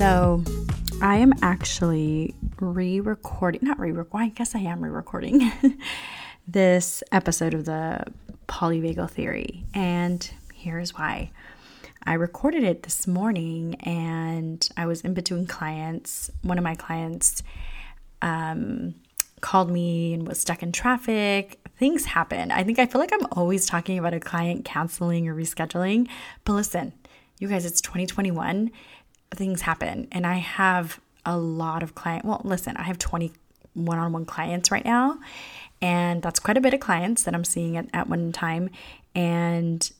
So, I am actually re recording, not re recording, I guess I am re recording this episode of the polyvagal theory. And here's why. I recorded it this morning and I was in between clients. One of my clients um, called me and was stuck in traffic. Things happen. I think I feel like I'm always talking about a client canceling or rescheduling. But listen, you guys, it's 2021. Things happen. And I have a lot of client. Well, listen, I have 20 one-on-one clients right now. And that's quite a bit of clients that I'm seeing at, at one time. And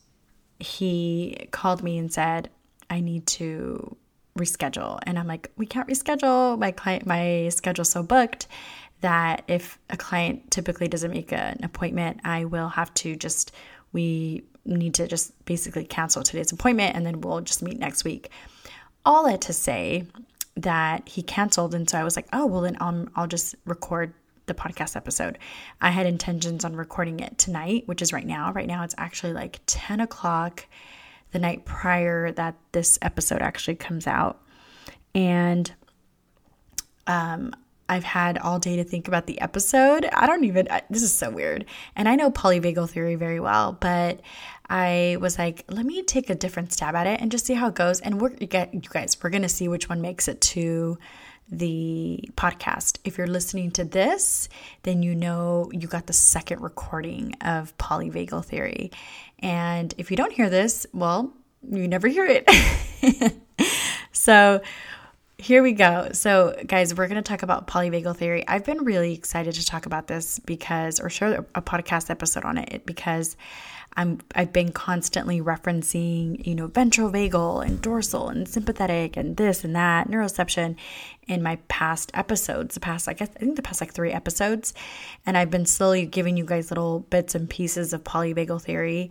he called me and said, I need to reschedule. And I'm like, we can't reschedule. My client, my schedule's so booked that if a client typically doesn't make an appointment, I will have to just, we need to just basically cancel today's appointment and then we'll just meet next week. All that to say that he canceled. And so I was like, oh, well, then I'll, I'll just record the podcast episode. I had intentions on recording it tonight, which is right now. Right now, it's actually like 10 o'clock the night prior that this episode actually comes out. And um, I've had all day to think about the episode. I don't even, I, this is so weird. And I know polyvagal theory very well, but I was like, let me take a different stab at it and just see how it goes. And we're, you guys, we're going to see which one makes it to the podcast. If you're listening to this, then you know you got the second recording of polyvagal theory. And if you don't hear this, well, you never hear it. so, here we go. So, guys, we're going to talk about polyvagal theory. I've been really excited to talk about this because, or share a podcast episode on it because I'm I've been constantly referencing, you know, ventral ventrovagal and dorsal and sympathetic and this and that neuroception in my past episodes. The past, I guess, I think the past like three episodes, and I've been slowly giving you guys little bits and pieces of polyvagal theory,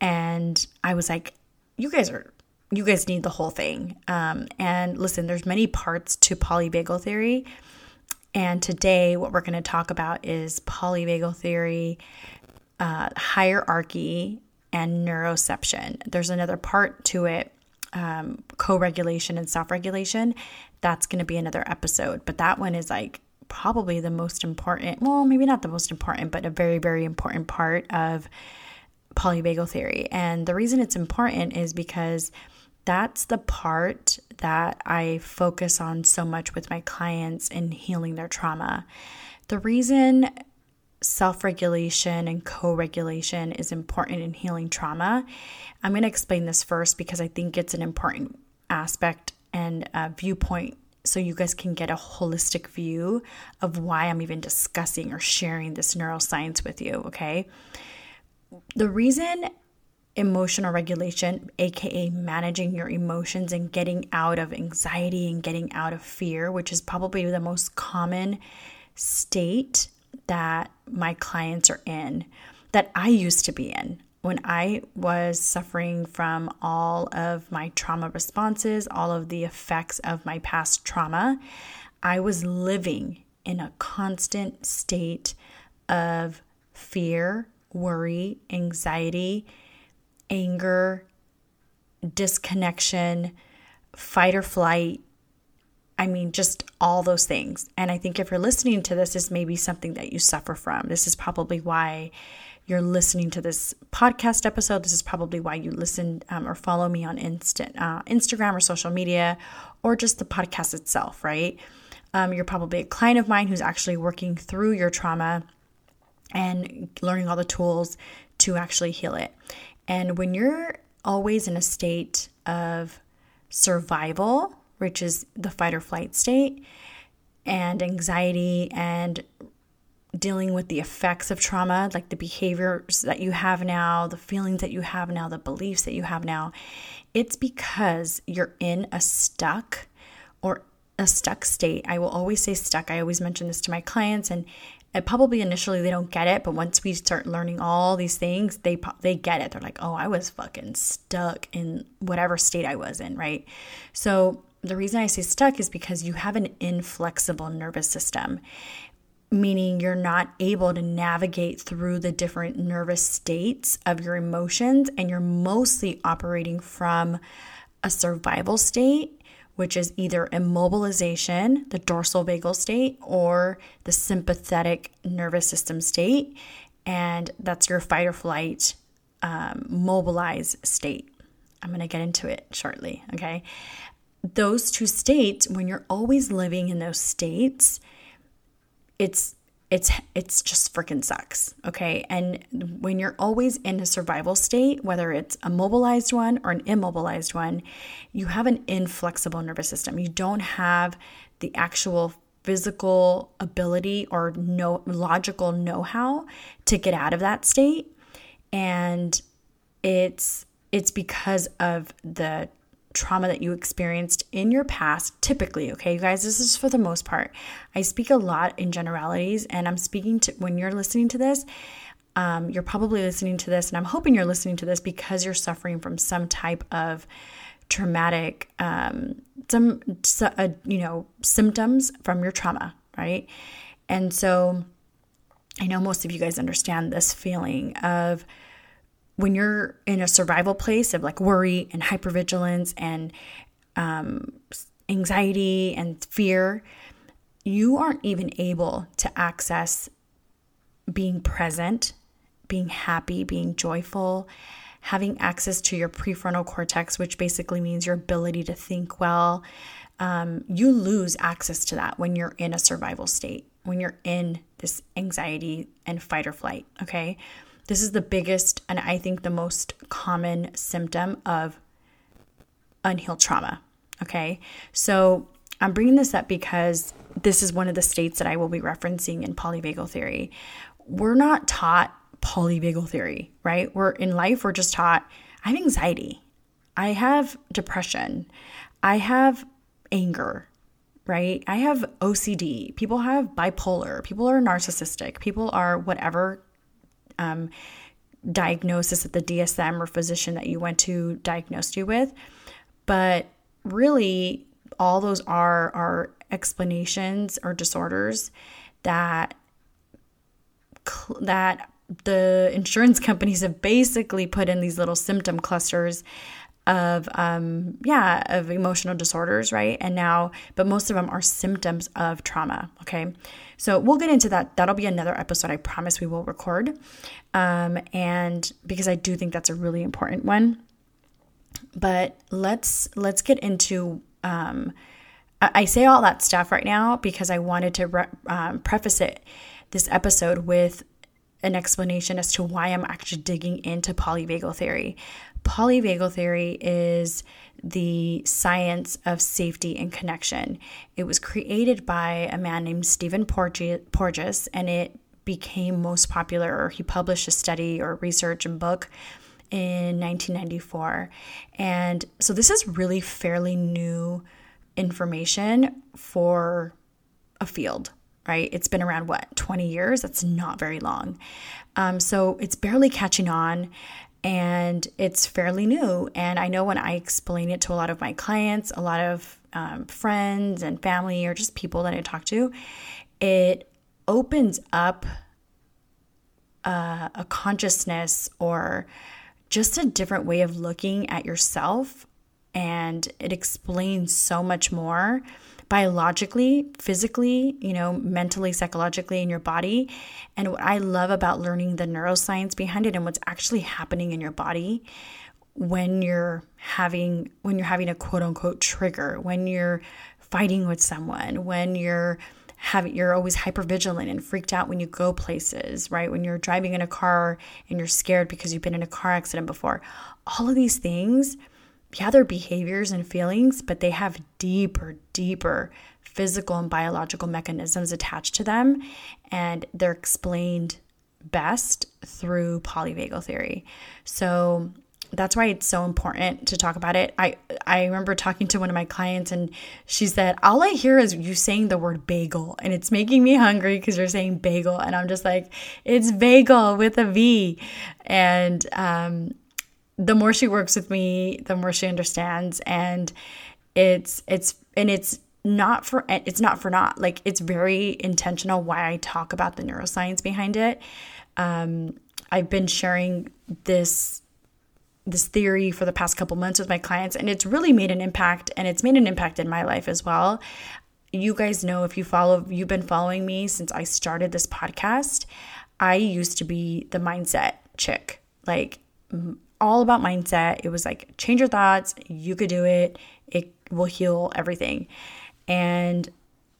and I was like, you guys are. You guys need the whole thing. Um, and listen, there's many parts to polyvagal theory. And today, what we're going to talk about is polyvagal theory, uh, hierarchy and neuroception. There's another part to it, um, co regulation and self regulation. That's going to be another episode, but that one is like probably the most important, well, maybe not the most important, but a very, very important part of polyvagal theory. And the reason it's important is because that's the part that I focus on so much with my clients in healing their trauma. The reason self regulation and co regulation is important in healing trauma. I'm going to explain this first because I think it's an important aspect and viewpoint so you guys can get a holistic view of why I'm even discussing or sharing this neuroscience with you, okay? The reason emotional regulation, aka managing your emotions and getting out of anxiety and getting out of fear, which is probably the most common state that my clients are in that I used to be in when I was suffering from all of my trauma responses, all of the effects of my past trauma. I was living in a constant state of fear, worry, anxiety, anger, disconnection, fight or flight, I mean, just all those things. And I think if you're listening to this, this may be something that you suffer from. This is probably why you're listening to this podcast episode. This is probably why you listen um, or follow me on instant, uh, Instagram or social media or just the podcast itself, right? Um, you're probably a client of mine who's actually working through your trauma and learning all the tools to actually heal it. And when you're always in a state of survival, which is the fight or flight state, and anxiety and dealing with the effects of trauma, like the behaviors that you have now, the feelings that you have now, the beliefs that you have now, it's because you're in a stuck or a stuck state. I will always say stuck. I always mention this to my clients and and probably initially they don't get it, but once we start learning all these things, they they get it. They're like, "Oh, I was fucking stuck in whatever state I was in, right?" So, the reason I say stuck is because you have an inflexible nervous system, meaning you're not able to navigate through the different nervous states of your emotions, and you're mostly operating from a survival state which is either immobilization, the dorsal vagal state, or the sympathetic nervous system state. And that's your fight or flight um, mobilized state. I'm going to get into it shortly. Okay. Those two states, when you're always living in those states, it's it's it's just freaking sucks okay? And when you're always in a survival state whether it's a mobilized one or an immobilized one you have an inflexible nervous system. You don't have the actual physical ability or no logical know-how to get out of that state. And it's it's because of the trauma that you experienced in your past, typically, okay, you guys, this is for the most part. I speak a lot in generalities, and I'm speaking to when you're listening to this. Um, you're probably listening to this, and I'm hoping you're listening to this because you're suffering from some type of traumatic, um, some uh, you know symptoms from your trauma, right? And so, I know most of you guys understand this feeling of when you're in a survival place of like worry and hypervigilance and um, anxiety and fear, you aren't even able to access being present, being happy, being joyful, having access to your prefrontal cortex, which basically means your ability to think well. Um, you lose access to that when you're in a survival state, when you're in this anxiety and fight or flight. Okay. This is the biggest and I think the most common symptom of unhealed trauma. Okay. So I'm bringing this up because this is one of the states that I will be referencing in polyvagal theory. We're not taught polyvagal theory, right? We're in life, we're just taught I have anxiety, I have depression, I have anger, right? I have OCD. People have bipolar. People are narcissistic. People are whatever um, diagnosis that the DSM or physician that you went to diagnosed you with. But really, all those are are explanations or disorders that that the insurance companies have basically put in these little symptom clusters of um yeah of emotional disorders right? And now but most of them are symptoms of trauma okay? So we'll get into that. That'll be another episode i promise we will record. Um and because i do think that's a really important one. But let's let's get into um i say all that stuff right now because i wanted to re- um, preface it this episode with an explanation as to why I'm actually digging into polyvagal theory. Polyvagal theory is the science of safety and connection. It was created by a man named Stephen Porges, and it became most popular, or he published a study or research and book in 1994. And so this is really fairly new information for a field, right? It's been around what, 20 years? That's not very long. Um, so it's barely catching on and it's fairly new. And I know when I explain it to a lot of my clients, a lot of um, friends and family, or just people that I talk to, it opens up uh, a consciousness or just a different way of looking at yourself. And it explains so much more biologically, physically, you know, mentally, psychologically in your body. And what I love about learning the neuroscience behind it and what's actually happening in your body when you're having when you're having a quote unquote trigger, when you're fighting with someone, when you're having you're always hyper vigilant and freaked out when you go places, right? When you're driving in a car and you're scared because you've been in a car accident before. All of these things yeah, they're behaviors and feelings, but they have deeper, deeper physical and biological mechanisms attached to them. And they're explained best through polyvagal theory. So that's why it's so important to talk about it. I I remember talking to one of my clients and she said, "All I hear is you saying the word bagel and it's making me hungry because you're saying bagel." And I'm just like, "It's bagel with a V." And um the more she works with me, the more she understands. And it's it's and it's not for it's not for not like it's very intentional why I talk about the neuroscience behind it. Um, I've been sharing this this theory for the past couple months with my clients and it's really made an impact and it's made an impact in my life as well. You guys know if you follow you've been following me since i started this podcast i used to be the mindset chick. Like all about mindset it was like change your thoughts you could do it it will heal everything and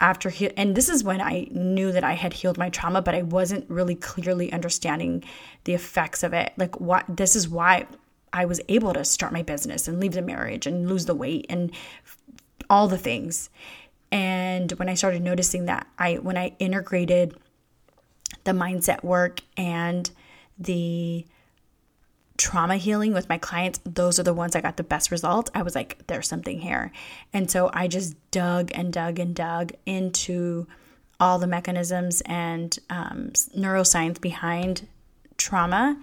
after he- and this is when I knew that I had healed my trauma, but I wasn't really clearly understanding the effects of it. Like what this is why I was able to start my business and leave the marriage and lose the weight and all the things. And when I started noticing that, I when I integrated the mindset work and the trauma healing with my clients, those are the ones I got the best results. I was like, there's something here. And so I just dug and dug and dug into all the mechanisms and um, neuroscience behind trauma.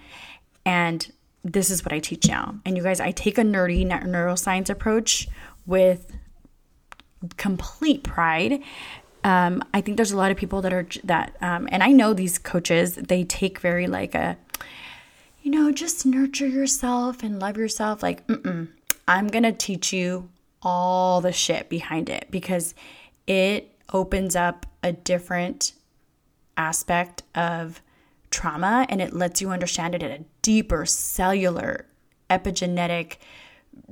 And this is what I teach now. And you guys, I take a nerdy neuroscience approach with complete pride. Um, I think there's a lot of people that are that, um, and I know these coaches, they take very like a, you know, just nurture yourself and love yourself. Like, I'm going to teach you all the shit behind it because it opens up a different aspect of trauma and it lets you understand it at a deeper cellular, epigenetic,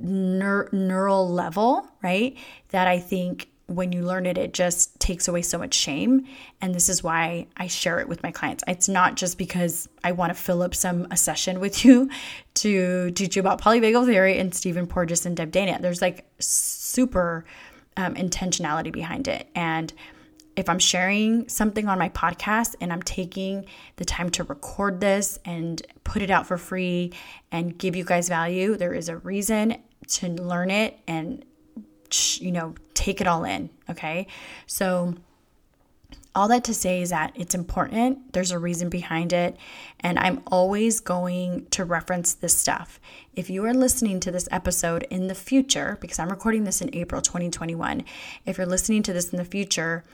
neur- neural level, right? That I think when you learn it, it just takes away so much shame. And this is why I share it with my clients. It's not just because I want to fill up some a session with you to teach you about polyvagal theory and Stephen Porges and Deb Dana. There's like super um, intentionality behind it. And if I'm sharing something on my podcast and I'm taking the time to record this and put it out for free and give you guys value, there is a reason to learn it and you know, take it all in, okay? So all that to say is that it's important. There's a reason behind it. And I'm always going to reference this stuff. If you are listening to this episode in the future, because I'm recording this in April 2021, if you're listening to this in the future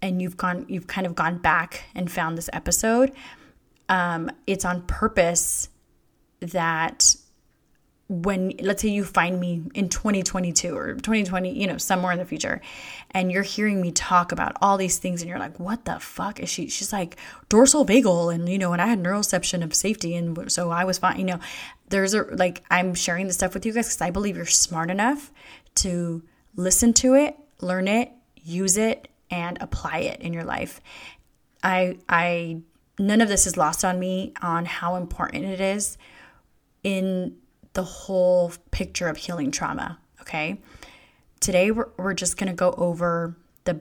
and you've gone, you've kind of gone back and found this episode, um, it's on purpose that when let's say you find me in 2022 or 2020 you know somewhere in the future and you're hearing me talk about all these things and you're like what the fuck is she? She's like dorsal vagal and you know and i had neuroception of safety and so i was fine you know. There's a like i'm sharing this stuff with you guys because i believe you're smart enough to listen to it learn it use it and apply it in your life. I i none of this is lost on me on how important it is in the whole picture of healing trauma, okay? Today we're, we're just going to go over the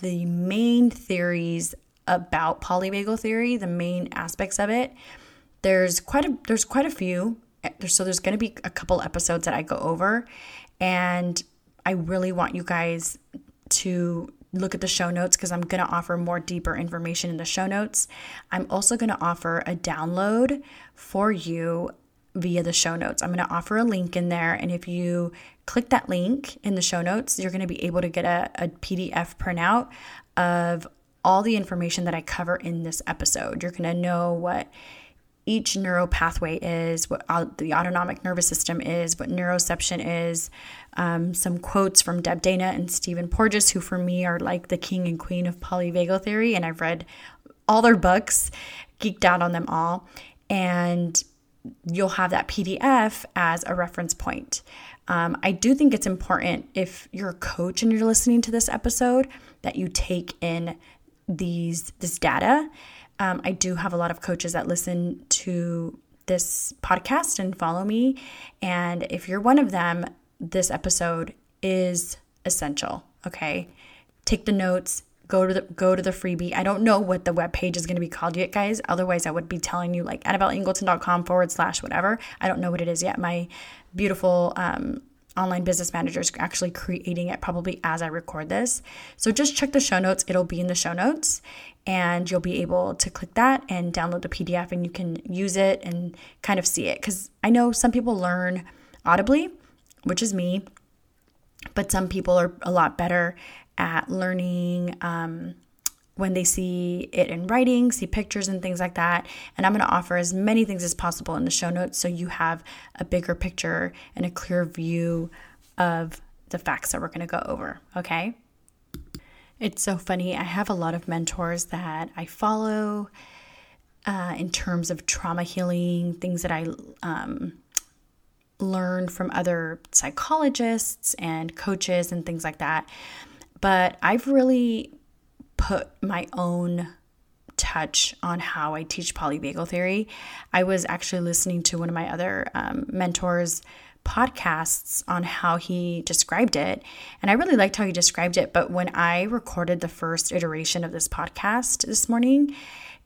the main theories about polyvagal theory, the main aspects of it. There's quite a there's quite a few. Eh, so there's going to be a couple episodes that I go over and I really want you guys to look at the show notes because I'm going to offer more deeper information in the show notes. I'm also going to offer a download for you via the show notes. I'm going to offer a link in there. And if you click that link in the show notes, you're going to be able to get a, a PDF printout of all the information that I cover in this episode. You're going to know what each neural pathway is, what the autonomic nervous system is, what neuroception is, um, some quotes from Deb Dana and Stephen Porges, who for me are like the king and queen of polyvagal theory. And I've read all their books, geeked out on them all. And you'll have that PDF as a reference point. Um, I do think it's important if you're a coach and you're listening to this episode that you take in these this data. Um, I do have a lot of coaches that listen to this podcast and follow me, and if you're one of them, this episode is essential. Okay, take the notes, go to the go to the freebie. I don't know what the web page is going to be called yet, guys. Otherwise, I would be telling you like AnnabelleEngleton.com forward slash whatever. I don't know what it is yet. My beautiful um, online business manager is actually creating it probably as I record this. So just check the show notes. It'll be in the show notes, and you'll be able to click that and download the PDF, and you can use it and kind of see it. Because I know some people learn audibly, which is me but some people are a lot better at learning um, when they see it in writing, see pictures and things like that. And I'm going to offer as many things as possible in the show notes so you have a bigger picture and a clear view of the facts that we're going to go over. Okay. It's so funny. I have a lot of mentors that I follow uh, in terms of trauma healing, things that I um, learned from other psychologists and coaches and things like that. But I've really put my own touch on how I teach polyvagal theory. I was actually listening to one of my other um, mentors' podcasts on how he described it. And I really liked how he described it. But when I recorded the first iteration of this podcast this morning,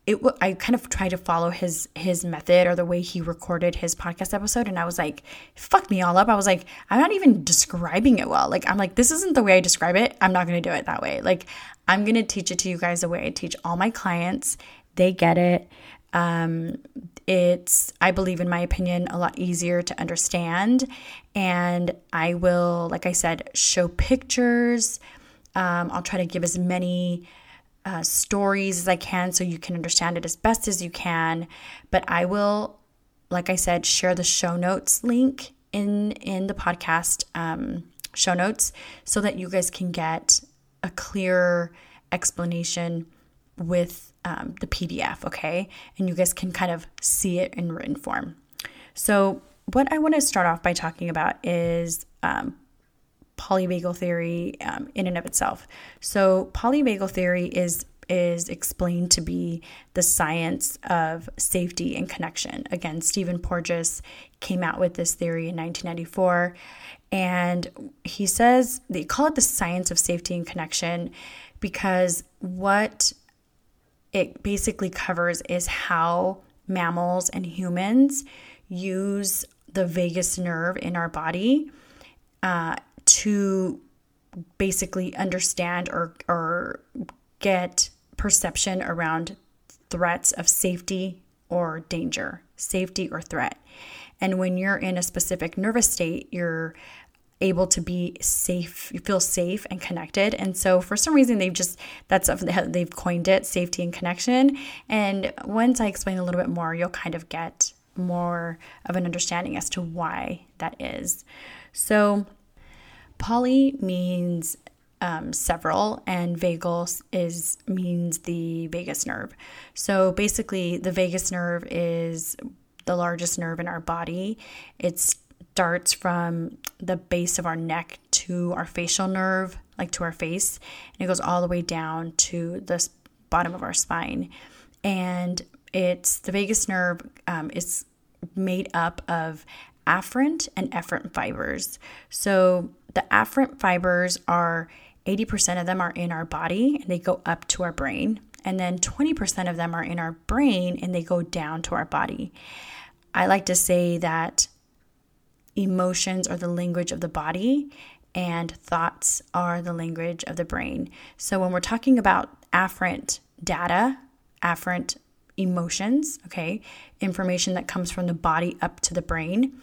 it I kind of tried to follow his his method or the way he recorded his podcast episode and I was like fuck me all up. I was like I'm not even describing it well. Like I'm like this isn't the way I describe it. I'm not going to do it that way. Like I'm going to teach it to you guys the way I teach all my clients. They get it. Um, it's I believe in my opinion a lot easier to understand. And I will like I said show pictures. Um, I'll try to give as many uh, stories as I can so you can understand it as best as you can. But I will, like I said, share the show notes link in in the podcast um, show notes so that you guys can get a clear explanation with um, the PDF, okay? And you guys can kind of see it in written form. So, what I want to start off by talking about is um, polyvagal theory um, in and of itself. So, polyvagal theory is is explained to be the science of safety and connection. Again, Stephen Porges came out with this theory in 1994, and he says they call it the science of safety and connection because what it basically covers is how mammals and humans use the vagus nerve in our body uh, to basically understand or or get perception around threats of safety or danger, safety or threat. And when you're in a specific nervous state, you're able to be safe, you feel safe and connected. And so for some reason they've just that's they've coined it safety and connection. And once I explain a little bit more, you'll kind of get more of an understanding as to why that is. So Poly means um, several, and vagal is means the vagus nerve. So basically, the vagus nerve is the largest nerve in our body. It starts from the base of our neck to our facial nerve, like to our face, and it goes all the way down to the bottom of our spine. And it's the vagus nerve um, is made up of afferent and efferent fibers. So the afferent fibers are 80% of them are in our body and they go up to our brain. And then 20% of them are in our brain and they go down to our body. I like to say that emotions are the language of the body and thoughts are the language of the brain. So when we're talking about afferent data, afferent emotions, okay, information that comes from the body up to the brain,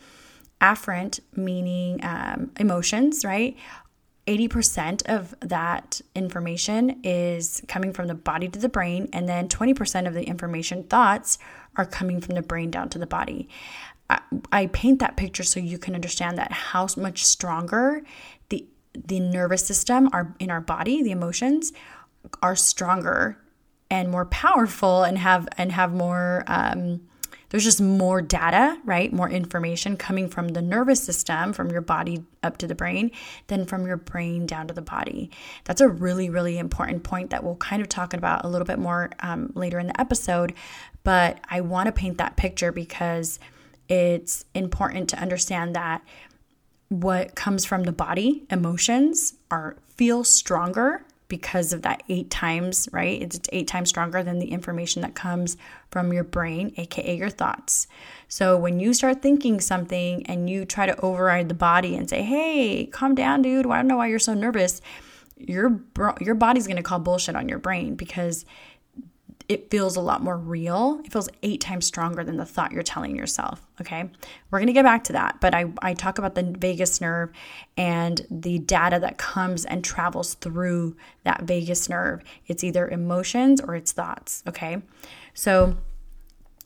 afferent meaning um, emotions, right? 80% of that information is coming from the body to the brain, and then 20% of the information, thoughts, are coming from the brain down to the body. I, I paint that picture so you can understand that how much stronger the the nervous system are in our body, the emotions are stronger and more powerful and have and have more um, there's just more data, right? More information coming from the nervous system, from your body up to the brain, than from your brain down to the body. That's a really, really important point that we'll kind of talk about a little bit more um, later in the episode. But I want to paint that picture because it's important to understand that what comes from the body, emotions, are feel stronger because of that eight times, right? It's eight times stronger than the information that comes from your brain, aka your thoughts. So when you start thinking something and you try to override the body and say, "Hey, calm down, dude. I don't know why you're so nervous." Your your body's going to call bullshit on your brain because it feels a lot more real. It feels eight times stronger than the thought you're telling yourself. Okay. We're going to get back to that. But I, I talk about the vagus nerve and the data that comes and travels through that vagus nerve. It's either emotions or it's thoughts. Okay. So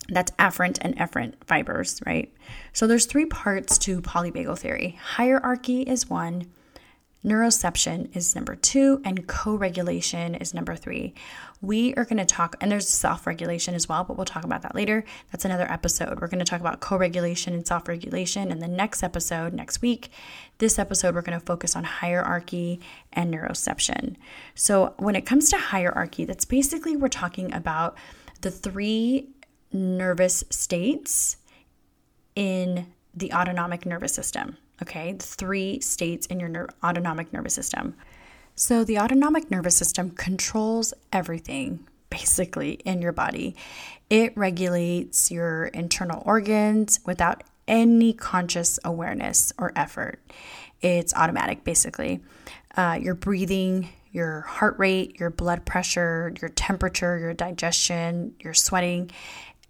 that's afferent and efferent fibers, right? So there's three parts to polyvagal theory. Hierarchy is one, Neuroception is number two, and co regulation is number three. We are going to talk, and there's self regulation as well, but we'll talk about that later. That's another episode. We're going to talk about co regulation and self regulation in the next episode next week. This episode, we're going to focus on hierarchy and neuroception. So, when it comes to hierarchy, that's basically we're talking about the three nervous states in the autonomic nervous system. Okay, three states in your ner- autonomic nervous system. So, the autonomic nervous system controls everything basically in your body. It regulates your internal organs without any conscious awareness or effort. It's automatic, basically. Uh, your breathing, your heart rate, your blood pressure, your temperature, your digestion, your sweating,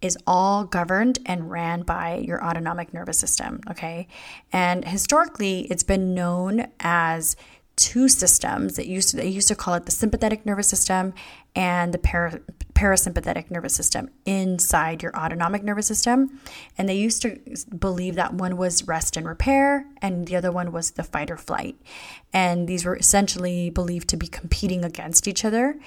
is all governed and ran by your autonomic nervous system, okay? And historically, it's been known as two systems. It used to, they used to call it the sympathetic nervous system and the para, parasympathetic nervous system inside your autonomic nervous system. And they used to believe that one was rest and repair and the other one was the fight or flight. And these were essentially believed to be competing against each other.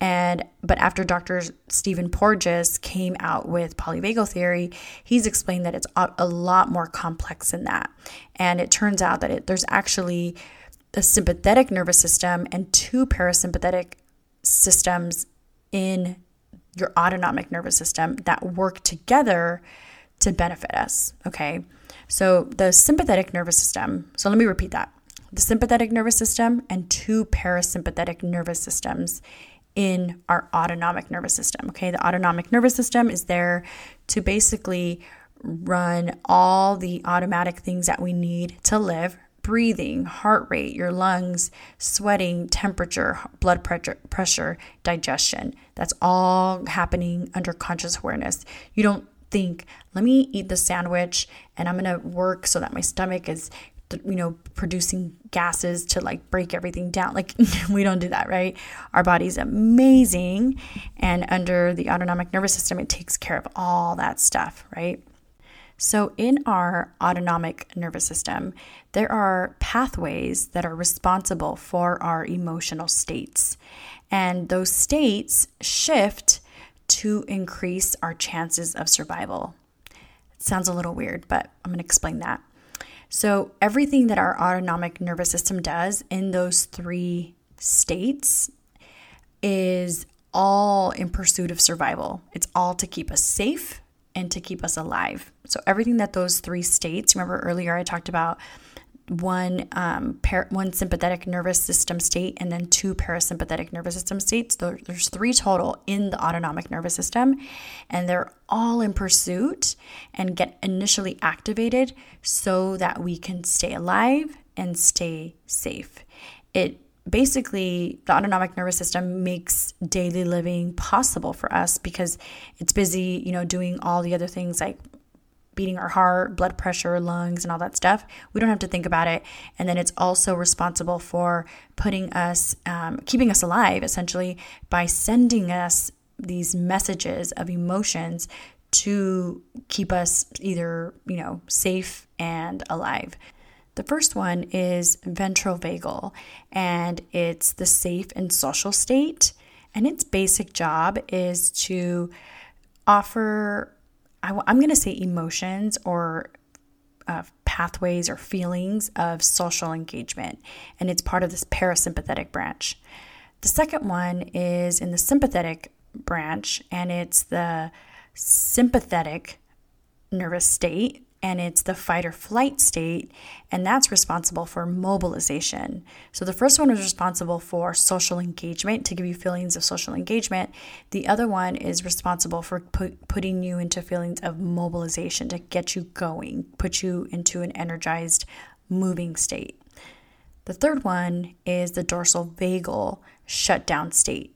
And but after Dr. Stephen Porges came out with polyvagal theory, he's explained that it's a lot more complex than that. And it turns out that it, there's actually the sympathetic nervous system and two parasympathetic systems in your autonomic nervous system that work together to benefit us. Okay. So the sympathetic nervous system, so let me repeat that the sympathetic nervous system and two parasympathetic nervous systems in our autonomic nervous system. Okay. The autonomic nervous system is there to basically run all the automatic things that we need to live breathing, heart rate, your lungs, sweating, temperature, blood pressure, pressure, digestion. That's all happening under conscious awareness. You don't think, let me eat the sandwich and I'm going to work so that my stomach is you know producing gases to like break everything down like we don't do that right our body's amazing and under the autonomic nervous system it takes care of all that stuff right so, in our autonomic nervous system, there are pathways that are responsible for our emotional states. And those states shift to increase our chances of survival. It sounds a little weird, but I'm going to explain that. So, everything that our autonomic nervous system does in those three states is all in pursuit of survival. It's all to keep us safe and to keep us alive. So, everything that those three states, remember earlier I talked about one um, par- one sympathetic nervous system state and then two parasympathetic nervous system states. There's three total in the autonomic nervous system, and they're all in pursuit and get initially activated so that we can stay alive and stay safe. It basically the autonomic nervous system makes daily living possible for us because it's busy, you know, doing all the other things like beating our heart, blood pressure, lungs, and all that stuff. We don't have to think about it. And then it's also responsible for putting us, um, keeping us alive essentially by sending us these messages of emotions to keep us either, you know, safe and alive. The first one is ventral vagal, and it's the safe and social state. And its basic job is to offer, I, am going to say emotions or uh, pathways or feelings of social engagement, and it's part of this parasympathetic branch. The second one is in the sympathetic branch, and it's the sympathetic nervous state and it's the fight or flight state, and that's responsible for mobilization. So the first one is responsible for social engagement to give you feelings of social engagement. The other one is responsible for put, putting you into feelings of mobilization to get you going, put you into an energized, moving state. The third one is the dorsal vagal shutdown state.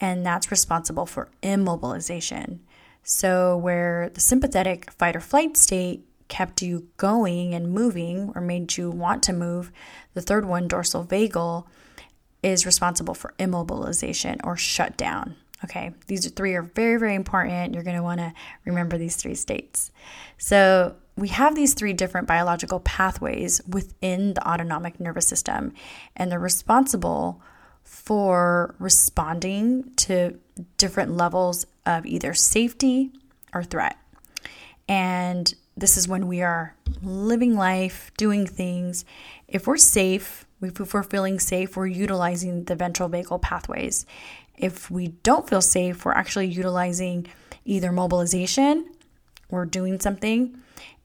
and that's responsible for immobilization. So, where the sympathetic fight or flight state kept you going and moving or made you want to move, the third one, dorsal vagal, is responsible for immobilization or shutdown. Okay, these three are very, very important. You're going to want to remember these three states. So, we have these three different biological pathways within the autonomic nervous system, and they're responsible for responding to different levels of either safety or threat. And this is when we are living life, doing things. If we're safe, if we're feeling safe, we're utilizing the ventral vagal pathways. If we don't feel safe, we're actually utilizing either mobilization, we're doing something,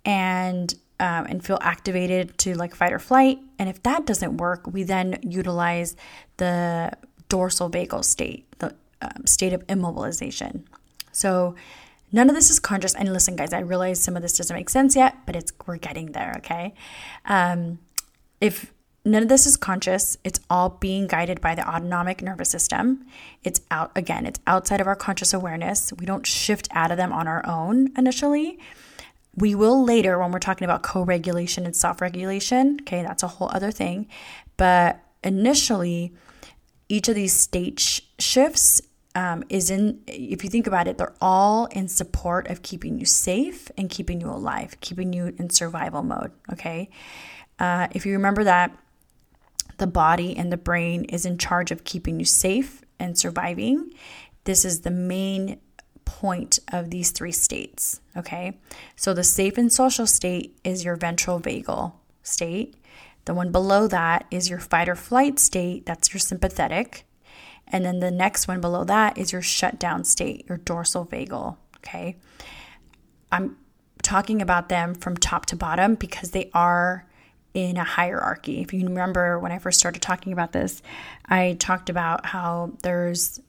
and um, and feel activated to like fight or flight. And if that doesn't work, we then utilize the dorsal vagal state, the um, state of immobilization. So none of this is conscious. And listen, guys, I realize some of this doesn't make sense yet, but it's we're getting there. Okay, um, if none of this is conscious, it's all being guided by the autonomic nervous system. It's out again. It's outside of our conscious awareness. We don't shift out of them on our own initially we will later when we're talking about co regulation and self regulation. Okay, that's a whole other thing. But initially, each of these state sh- shifts um, is in, if you think about it, they're all in support of keeping you safe and keeping you alive, keeping you in survival mode. Okay. Uh, if you remember that the body and the brain is in charge of keeping you safe and surviving, this is the main point of these three states. Okay, so the safe and social state is your ventral vagal state. The one below that is your fight or flight state, that's your sympathetic. And then the next one below that is your shutdown state, your dorsal vagal. Okay, I'm talking about them from top to bottom because they are in a hierarchy. If you remember when I first started talking about this, I talked about how there's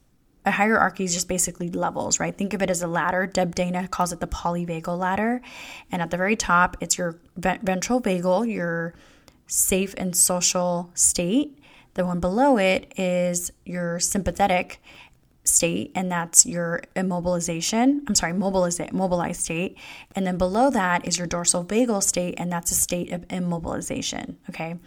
a hierarchy is just basically levels, right? Think of it as a ladder. Deb Dana calls it the polyvagal ladder. And at the very top, it's your ventral vagal, your safe and social state. The one below it is your sympathetic state, and that's your immobilization. I'm sorry, mobilize, mobilized state. And then below that is your dorsal vagal state, and that's a state of immobilization. Okay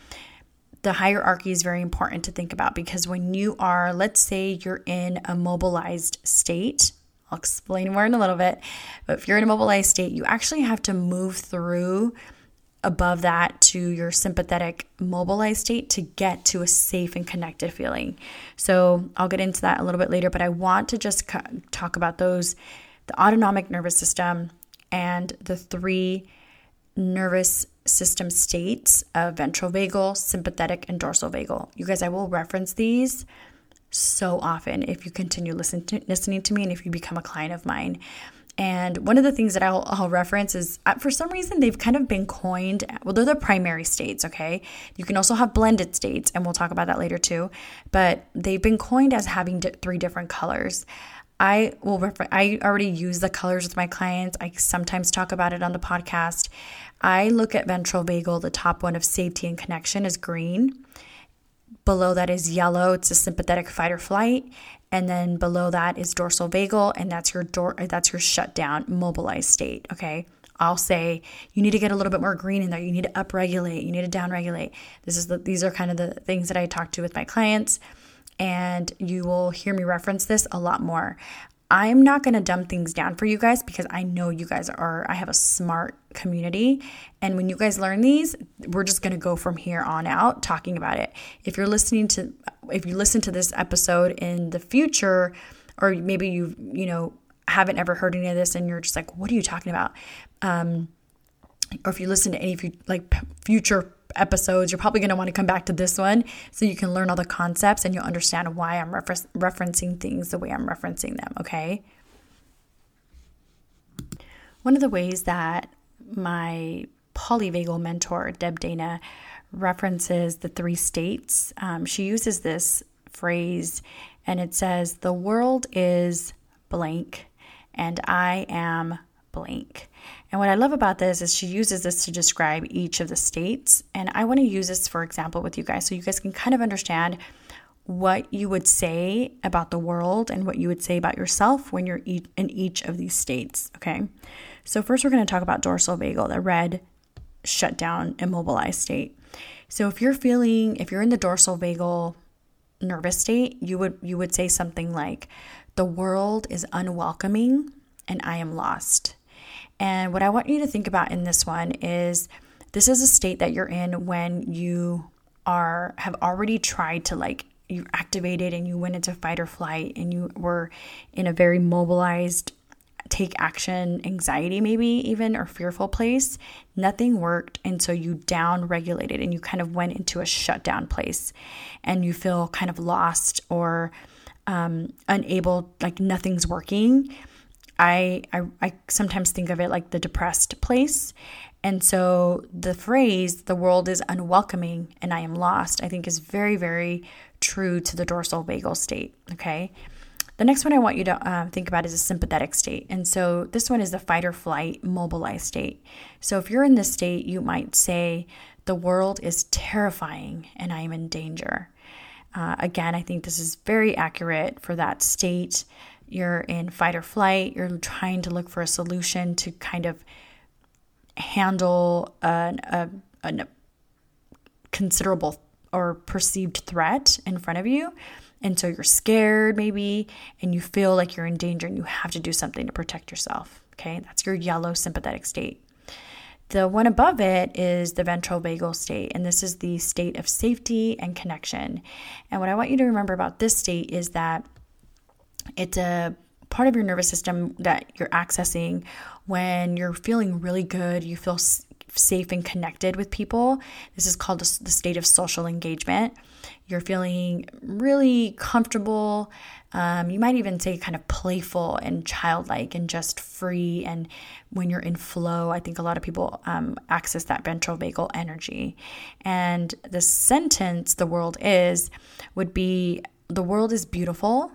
the hierarchy is very important to think about because when you are, let's say you're in a mobilized state, I'll explain more in a little bit, but if you're in a mobilized state, you actually have to move through above that to your sympathetic mobilized state to get to a safe and connected feeling. So I'll get into that a little bit later, but I want to just talk about those the autonomic nervous system and the three nervous system states of ventral vagal, sympathetic, and dorsal vagal. You guys, I will reference these so often if you continue listen to, listening to me and if you become a client of mine. And one of the things that I'll, I'll, reference is uh, for some reason they've kind of been coined. Well, they're the primary states, okay? You can also have blended states, and we'll talk about that later too. But they've been coined as having di- three different colors. I will refer, I already use the colors with my clients. I sometimes talk about it on the podcast. I look at ventral vagal, the top one of safety and connection is green. Below that is yellow, it's a sympathetic fight or flight. And then below that is dorsal vagal, and that's your door uh, that's your shutdown, mobilized state. Okay. I'll say you need to get a little bit more green in there. You need to upregulate. You need to downregulate. This is the, these are kind of the things that I talk to with my clients, and you will hear me reference this a lot more. I'm not going to dumb things down for you guys because I know you guys are, I have a smart community. And when you guys learn these, we're just going to go from here on out talking about it. If you're listening to, if you listen to this episode in the future, or maybe you, you know, haven't ever heard any of this and you're just like, what are you talking about? Um, or if you listen to any like future episodes, you're probably going to want to come back to this one so you can learn all the concepts and you'll understand why I'm refer- referencing things the way I'm referencing them, okay? One of the ways that my polyvagal mentor, Deb Dana, references the three states, um, she uses this phrase and it says, The world is blank and I am blank. And what I love about this is she uses this to describe each of the states. And I want to use this, for example, with you guys so you guys can kind of understand what you would say about the world and what you would say about yourself when you're in each of these states. Okay. So, first, we're going to talk about dorsal vagal, the red, shut down, immobilized state. So, if you're feeling, if you're in the dorsal vagal nervous state, you would you would say something like, "The world is unwelcoming, and I am lost." And what I want you to think about in this one is, this is a state that you're in when you are have already tried to like you activated and you went into fight or flight and you were in a very mobilized take action anxiety maybe even or fearful place nothing worked. And so you down regulated and you kind of went into a shutdown place and you feel kind of lost or um, unable like nothing's working I, I i sometimes think of it like the depressed place and so the phrase, the world is unwelcoming and I am lost, I think is very, very true to the dorsal vagal state. Okay. The next one I want you to uh, think about is a sympathetic state. And so this one is the fight or flight mobilized state. So if you're in this state, you might say, The world is terrifying and I am in danger. Uh, again, I think this is very accurate for that state. You're in fight or flight, you're trying to look for a solution to kind of handle a, a, a considerable or perceived threat in front of you. And so you're scared, maybe, and you feel like you're in danger and you have to do something to protect yourself. Okay, that's your yellow sympathetic state. The one above it is the ventral vagal state, and this is the state of safety and connection. And what I want you to remember about this state is that it's a part of your nervous system that you're accessing when you're feeling really good, you feel safe and connected with people. This is called the state of social engagement. You're feeling really comfortable. Um, you might even say kind of playful and childlike and just free. And when you're in flow, I think a lot of people um, access that ventral vagal energy. And the sentence, the world is, would be, the world is beautiful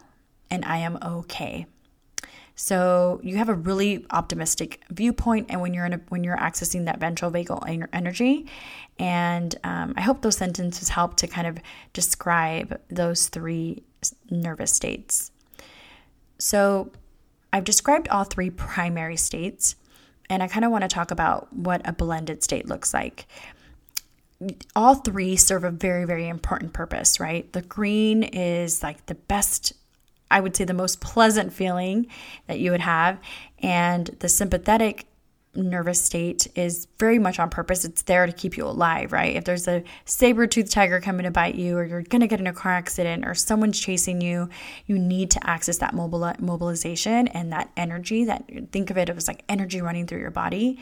and I am okay. So you have a really optimistic viewpoint, and when you're in a, when you're accessing that ventral vagal energy, and um, I hope those sentences help to kind of describe those three nervous states. So I've described all three primary states, and I kind of want to talk about what a blended state looks like all three serve a very, very important purpose, right? The green is like the best I would say, the most pleasant feeling that you would have. And the sympathetic nervous state is very much on purpose. It's there to keep you alive, right? If there's a saber-toothed tiger coming to bite you, or you're going to get in a car accident, or someone's chasing you, you need to access that mobile mobilization and that energy. That think of it as like energy running through your body.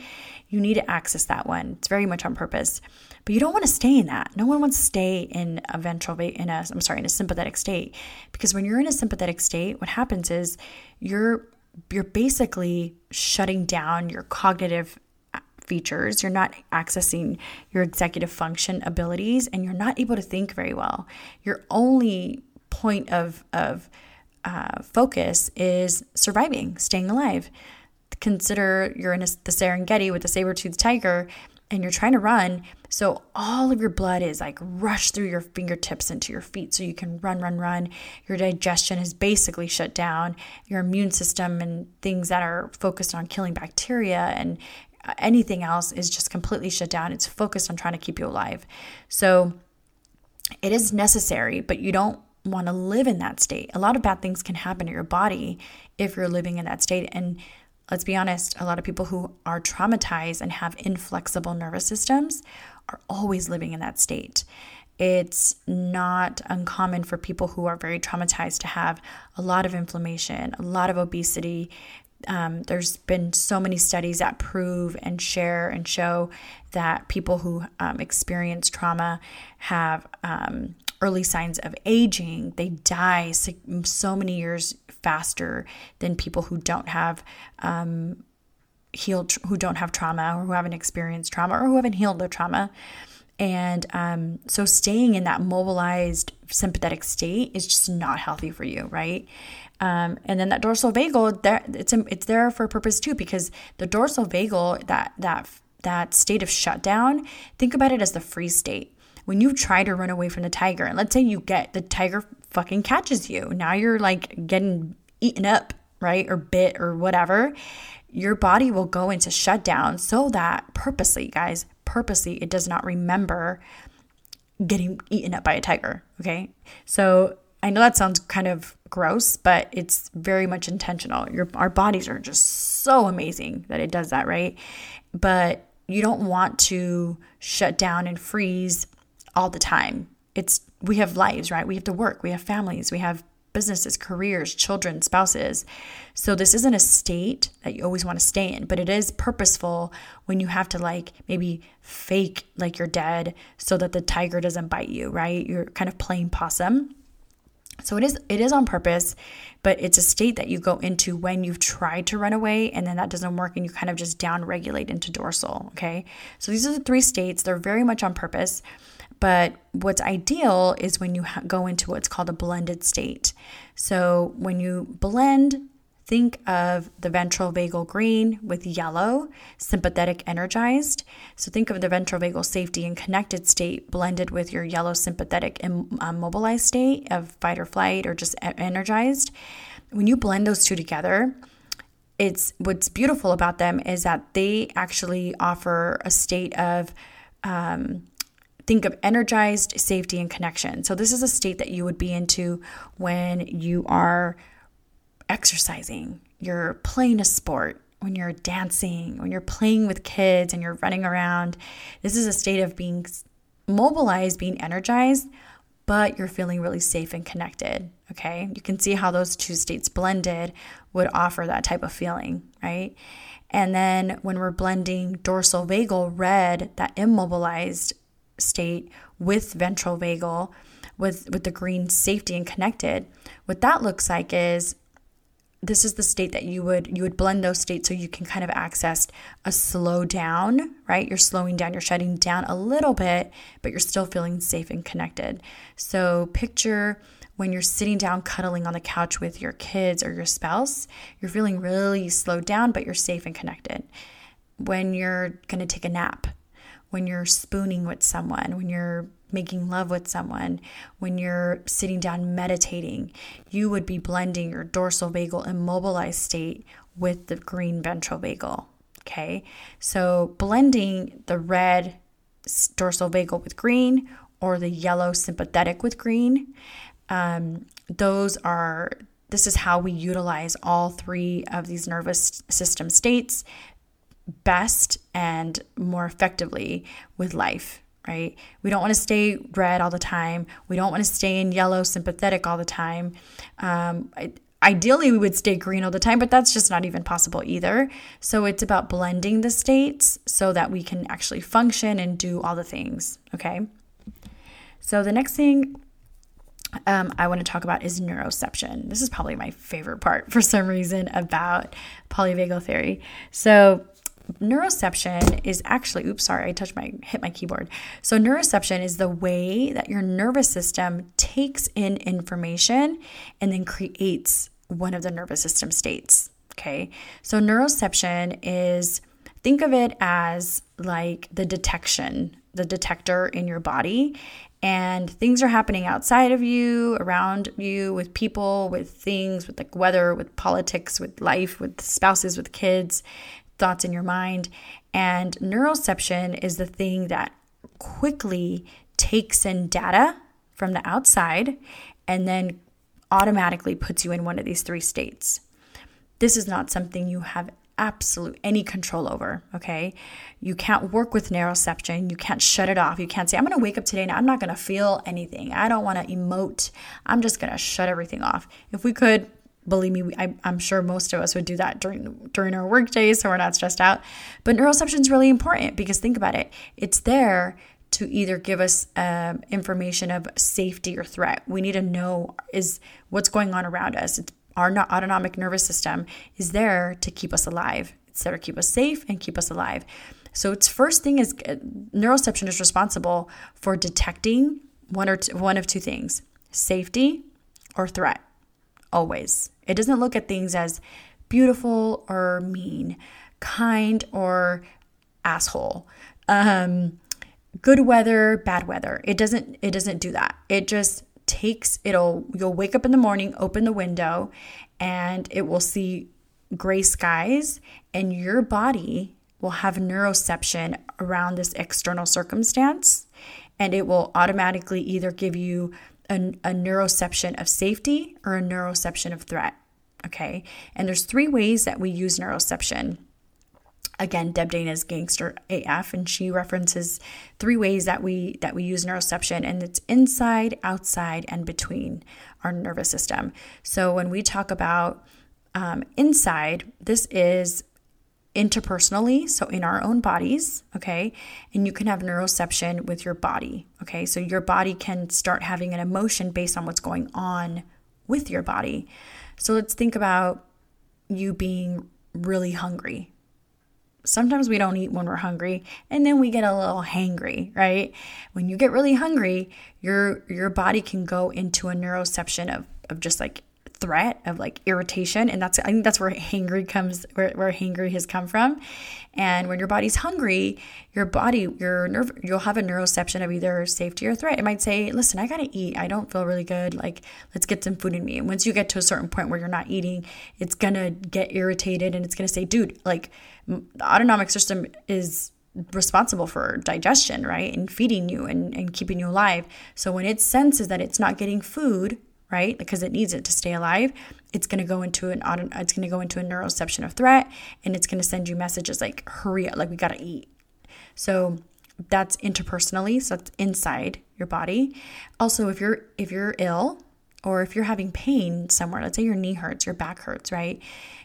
You need to access that one. It's very much on purpose. But you don't want to stay in that. No one wants to stay in a ventral in a I'm sorry, in a sympathetic state because when you're in a sympathetic state, what happens is you're you're basically shutting down your cognitive features. You're not accessing your executive function abilities and you're not able to think very well. Your only point of of uh, focus is surviving, staying alive. Consider you're in a, the Serengeti with a saber-toothed tiger and you're trying to run. So all of your blood is like rushed through your fingertips into your feet so you can run, run, run. Your digestion is basically shut down. Your immune system and things that are focused on killing bacteria and uh, anything else is just completely shut down. It's focused on trying to keep you alive. So it is necessary, but you don't want to live in that state. A lot of bad things can happen to your body if you're living in that state. And let's be honest, a lot of people who are traumatized and have inflexible nervous systems are always living in that state. It's not uncommon for people who are very traumatized to have a lot of inflammation, a lot of obesity. Um, there's been so many studies that prove and share and show that people who um, experience trauma have um, early signs of aging. They die so many years faster than people who don't have um, healed, who don't have trauma or who haven't experienced trauma or who haven't healed their trauma. And um, so staying in that mobilized sympathetic state is just not healthy for you, right? Um, and then that dorsal vagal, there it's it's there for a purpose too, because the dorsal vagal, that that that state of shutdown, think about it as the free state when you try to run away from the tiger, and let's say you get the tiger fucking catches you, now you're like getting eaten up, right? Or bit or whatever. Your body will go into shutdown so that purposely, guys, purposely, it does not remember getting eaten up by a tiger. Okay. So I know that sounds kind of gross, but it's very much intentional. Your our bodies are just so amazing that it does that, right? But you don't want to shut down and freeze all the time. It's we have lives, right? We have to work, we have families, we have businesses, careers, children, spouses. So this isn't a state that you always want to stay in, but it is purposeful when you have to like maybe fake like you're dead so that the tiger doesn't bite you, right? You're kind of playing possum. So it is it is on purpose, but it's a state that you go into when you've tried to run away and then that doesn't work and you kind of just down regulate into dorsal, okay? So these are the three states. They're very much on purpose. But what's ideal is when you ha- go into what's called a blended state. So when you blend, think of the ventral vagal green with yellow, sympathetic energized. So think of the ventral vagal safety and connected state blended with your yellow sympathetic immobilized uh, state of fight or flight or just energized. When you blend those two together, it's what's beautiful about them is that they actually offer a state of um, Think of energized safety and connection. So, this is a state that you would be into when you are exercising, you're playing a sport, when you're dancing, when you're playing with kids and you're running around. This is a state of being mobilized, being energized, but you're feeling really safe and connected. Okay. You can see how those two states blended would offer that type of feeling, right? And then when we're blending dorsal vagal red, that immobilized state with ventral vagal with with the green safety and connected what that looks like is this is the state that you would you would blend those states so you can kind of access a slow down right? You're slowing down you're shutting down a little bit but you're still feeling safe and connected. So picture when you're sitting down cuddling on the couch with your kids or your spouse you're feeling really slowed down but you're safe and connected. When you're going to take a nap when you're spooning with someone, when you're making love with someone, when you're sitting down meditating, you would be blending your dorsal vagal immobilized state with the green ventral vagal. Okay, so blending the red dorsal vagal with green or the yellow sympathetic with green, um, those are this is how we utilize all three of these nervous system states best and more effectively with life, right? We don't want to stay red all the time. We don't want to stay in yellow sympathetic all the time. Um, ideally, we would stay green all the time, but that's just not even possible either. So it's about blending the states so that we can actually function and do all the things, okay? So the next thing um, I want to talk about is neuroception. This is probably my favorite part for some reason about polyvagal theory. So, neuroception is actually oops sorry i touched my hit my keyboard. So neuroception is the way that your nervous system takes in information and then creates one of the nervous system states okay? So neuroception is think of it as like the detection the detector in your body. And things are happening outside of you around you with people with things with like weather with politics with life with spouses with kids thoughts in your mind. And neuroception is the thing that quickly takes in data from the outside and then automatically puts you in one of these three states. This is not something you have absolute any control over, okay? You can't work with neuroception. You can't shut it off. You can't say, I'm to wake up today and I'm not to feel anything. I don't want to emote. I'm just to shut everything off. If we could, believe me, I, am sure most of us would do that during during our work days, so we're not stressed out. But neuroception is really important because think about it; it's there to either give us um, information of safety or threat. We need to know is what's going on around us. It's our autonomic nervous system is there to keep us alive. It's there to keep us safe and keep us alive. So its first thing is uh, neuroception is responsible for detecting one or one of two things: safety or threat. Always. It doesn't look at things as beautiful or mean, kind or asshole. Um, good weather, bad weather. It doesn't it doesn't do that. It just takes it'll you'll wake up in the morning, open the window, and it will see gray skies and your body will have neuroception around this external circumstance and it will automatically either give you a, a neuroception of safety or a neuroception of threat. Okay. And there's three ways that we use neuroception. Again, Deb Dana's Gangster AF, and she references three ways that we that we use neuroception, and it's inside, outside, and between our nervous system. So when we talk about um, inside, this is interpersonally, so in our own bodies, okay? And you can have neuroception with your body, okay? So your body can start having an emotion based on what's going on with your body. So let's think about you being really hungry. Sometimes we don't eat when we're hungry and then we get a little hangry, right? When you get really hungry, your your body can go into a neuroception of of just like threat of like irritation and that's i think that's where hangry comes where, where hangry has come from and when your body's hungry your body your nerve you'll have a neuroception of either safety or threat it might say listen i gotta eat i don't feel really good like let's get some food in me and once you get to a certain point where you're not eating it's gonna get irritated and it's gonna say dude like the autonomic system is responsible for digestion, right? And feeding you and, and keeping you alive. So when it senses that it's not getting food, right? Because it needs it to stay alive. It's going to go into an auto, it's going to go into a neuroception of threat and it's going to send you messages like hurry up, like we got to eat. So that's interpersonally, so that's inside your body. Also, if you're if you're ill or if you're having pain somewhere, let's say your knee hurts, your back hurts, right?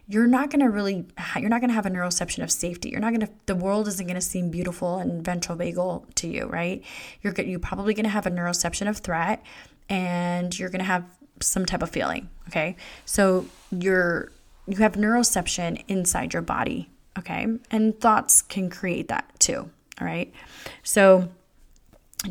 You're not going to really you're not going to have a neuroception of safety. You're not going to the world isn't going to seem beautiful and ventral vagal to you, right? You're you're probably going to have a neuroception of threat and you're going to have some type of feeling, okay? So you're you have neuroception inside your body, okay? And thoughts can create that too, all right? So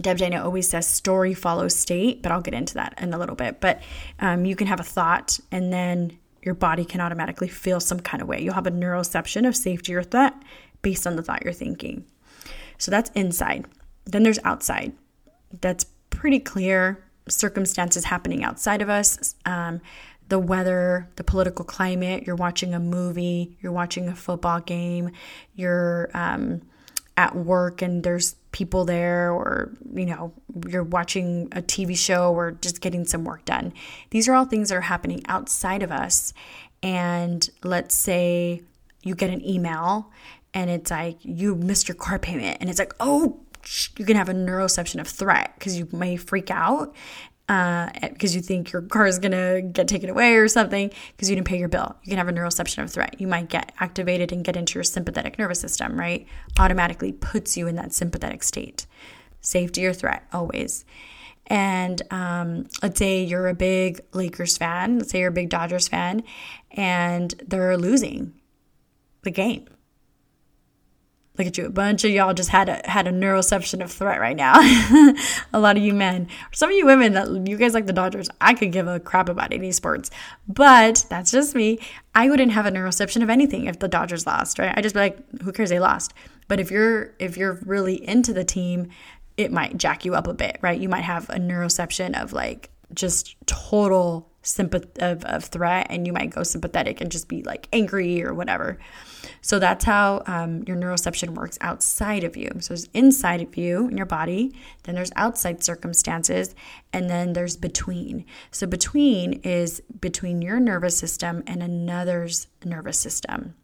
Deb Dana always says story follows state, but I'll get into that in a little bit. But um, you can have a thought and then your body can automatically feel some kind of way. You'll have a neuroception of safety or threat based on the thought you're thinking. So that's inside. Then there's outside. That's pretty clear circumstances happening outside of us. Um, the weather, the political climate, you're watching a movie, you're watching a football game, you're um, at work and there's people there, or you know, you're watching a TV show or just getting some work done. These are all things that are happening outside of us. And let's say you get an email and it's like you missed your car payment, and it's like, oh, you can have a neuroception of threat because you may freak out uh, because you think your car is going to get taken away or something because you didn't pay your bill. You can have a neuroception of threat. You might get activated and get into your sympathetic nervous system, right? Automatically puts you in that sympathetic state. Safety or threat, always. And um, let's say you're a big Lakers fan, let's say you're a big Dodgers fan, and they're losing the game Look at you. A bunch of y'all just had a had a neuroception of threat right now. a lot of you men. Some of you women that you guys like the Dodgers, I could give a crap about any sports. But that's just me. I wouldn't have a neuroception of anything if the Dodgers lost, right? I just be like, who cares they lost? But if you're if you're really into the team, it might jack you up a bit, right? You might have a neuroception of like just total sympath of, of threat and you might go sympathetic and just be like angry or whatever. So that's how um, your neuroception works outside of you. So there's inside of you in your body, then there's outside circumstances, and then there's between. So between is between your nervous system and another's nervous system.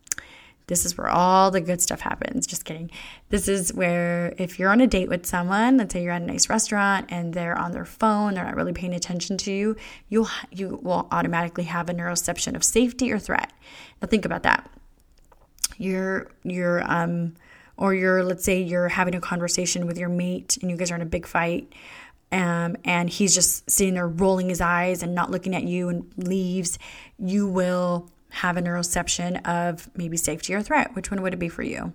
This is where all the good stuff happens. Just kidding. This is where if you're on a date with someone, let's say you're at a nice restaurant and they're on their phone, they're not really paying attention to you, you'll you will automatically have a neuroception of safety or threat. Now think about that you're you're um or you're let's say you're having a conversation with your mate and you guys are in a big fight um, and he's just sitting there rolling his eyes and not looking at you and leaves you will have a neuroception of maybe safety or threat which one would it be for you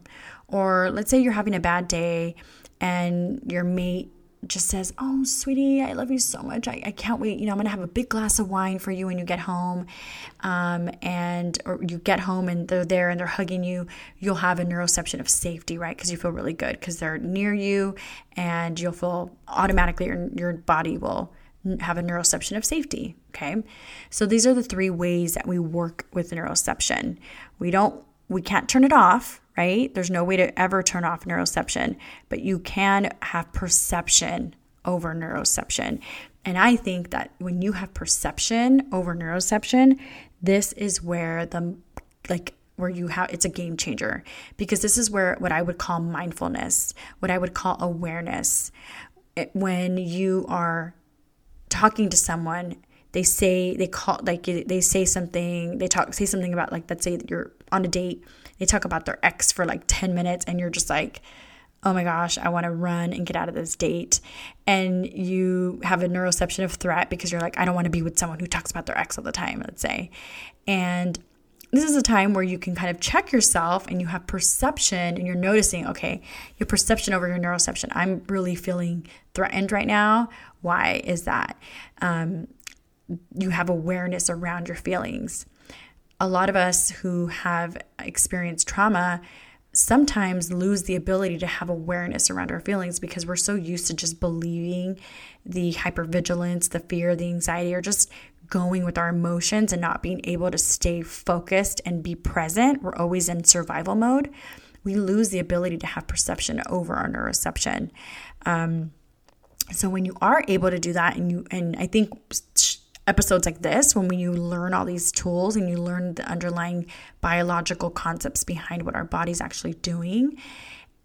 or let's say you're having a bad day and your mate just says, Oh, sweetie, I love you so much. I, I can't wait. You know, I'm going to have a big glass of wine for you when you get home. Um, and, or you get home and they're there and they're hugging you, you'll have a neuroception of safety, right? Because you feel really good because they're near you and you'll feel automatically your, your body will have a neuroception of safety. Okay. So these are the three ways that we work with neuroception. We don't, we can't turn it off right? There's no way to ever turn off neuroception, but you can have perception over neuroception. And I think that when you have perception over neuroception, this is where the like where you have it's a game changer because this is where what I would call mindfulness, what I would call awareness. It, when you are talking to someone, they say they call like they say something, they talk say something about like let's say you're on a date they talk about their ex for like 10 minutes and you're just like, oh my gosh, I want to run and get out of this date. And you have a neuroception of threat because you're like, I don't want to be with someone who talks about their ex all the time, let's say. And this is a time where you can kind of check yourself and you have perception and you're noticing, okay, your perception over your neuroception. I'm really feeling threatened right now. Why is that? Um, you have awareness around your feelings a lot of us who have experienced trauma sometimes lose the ability to have awareness around our feelings because we're so used to just believing the hypervigilance, the fear, the anxiety, or just going with our emotions and not being able to stay focused and be present. We're always in survival mode. We lose the ability to have perception over our neuroception. Um, so when you are able to do that, and you and I think episodes like this when you learn all these tools and you learn the underlying biological concepts behind what our body's actually doing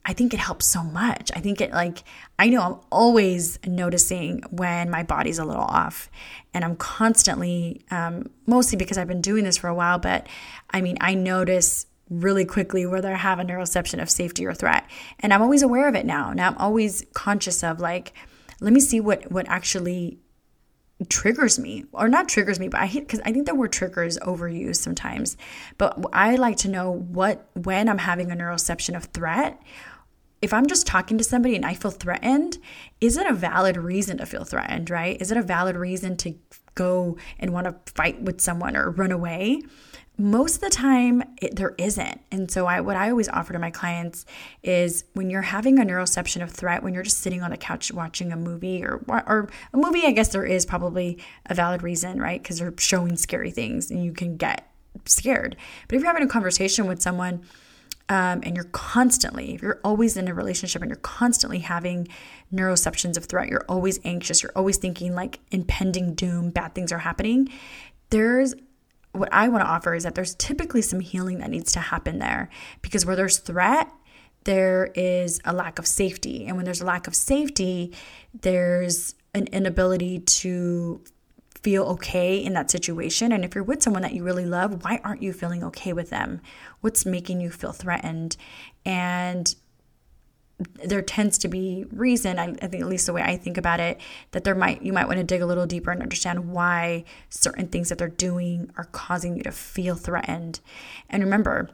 I think it helps so much. I think it like I know I'm always noticing when my body's a little off, and I'm constantly, um, mostly because I've been doing this for a while. But I mean, I notice really quickly whether I have a neuroception of safety or threat, and I'm always aware of it now. Now I'm always conscious of like, let me see what what actually triggers me or not triggers me but i because i think the word triggers overused sometimes. But i like to know what when i'm having a neuroception of threat if i'm just talking to somebody and i feel threatened is it a valid reason to feel threatened right? Is it a valid reason to go and want to fight with someone or run away most of the time it, there isn't. And so i what i always offer to my clients is when you're having a neuroception of threat when you're just sitting on the couch watching a movie or or a movie i guess there is probably a valid reason right? Because they're showing scary things and you can get scared. But if you're having a conversation with someone um, and you're constantly if you're always in a relationship and you're constantly having neuroceptions of threat you're always anxious you're always thinking like impending doom bad things are happening there's what I want to offer is that there's typically some healing that needs to happen there because where there's threat, there is a lack of safety. And when there's a lack of safety, there's an inability to feel okay in that situation. And if you're with someone that you really love, why aren't you feeling okay with them? What's making you feel threatened? And there tends to be reason I, I, think at least the way i think about it that there might you might want to dig a little deeper and understand why certain things that they're doing are causing you to feel threatened. And remember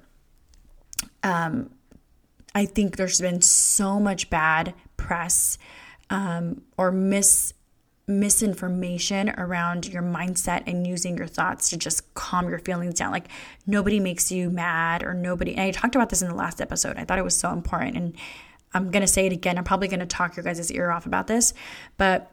um, i think there's been so much bad press um, or mis misinformation around your mindset and using your thoughts to just calm your feelings down. Like nobody makes you mad or nobody and i talked about this in the last episode i thought it was so important and I'm going to say it again. I'm probably going to talk your guys' ear off about this, but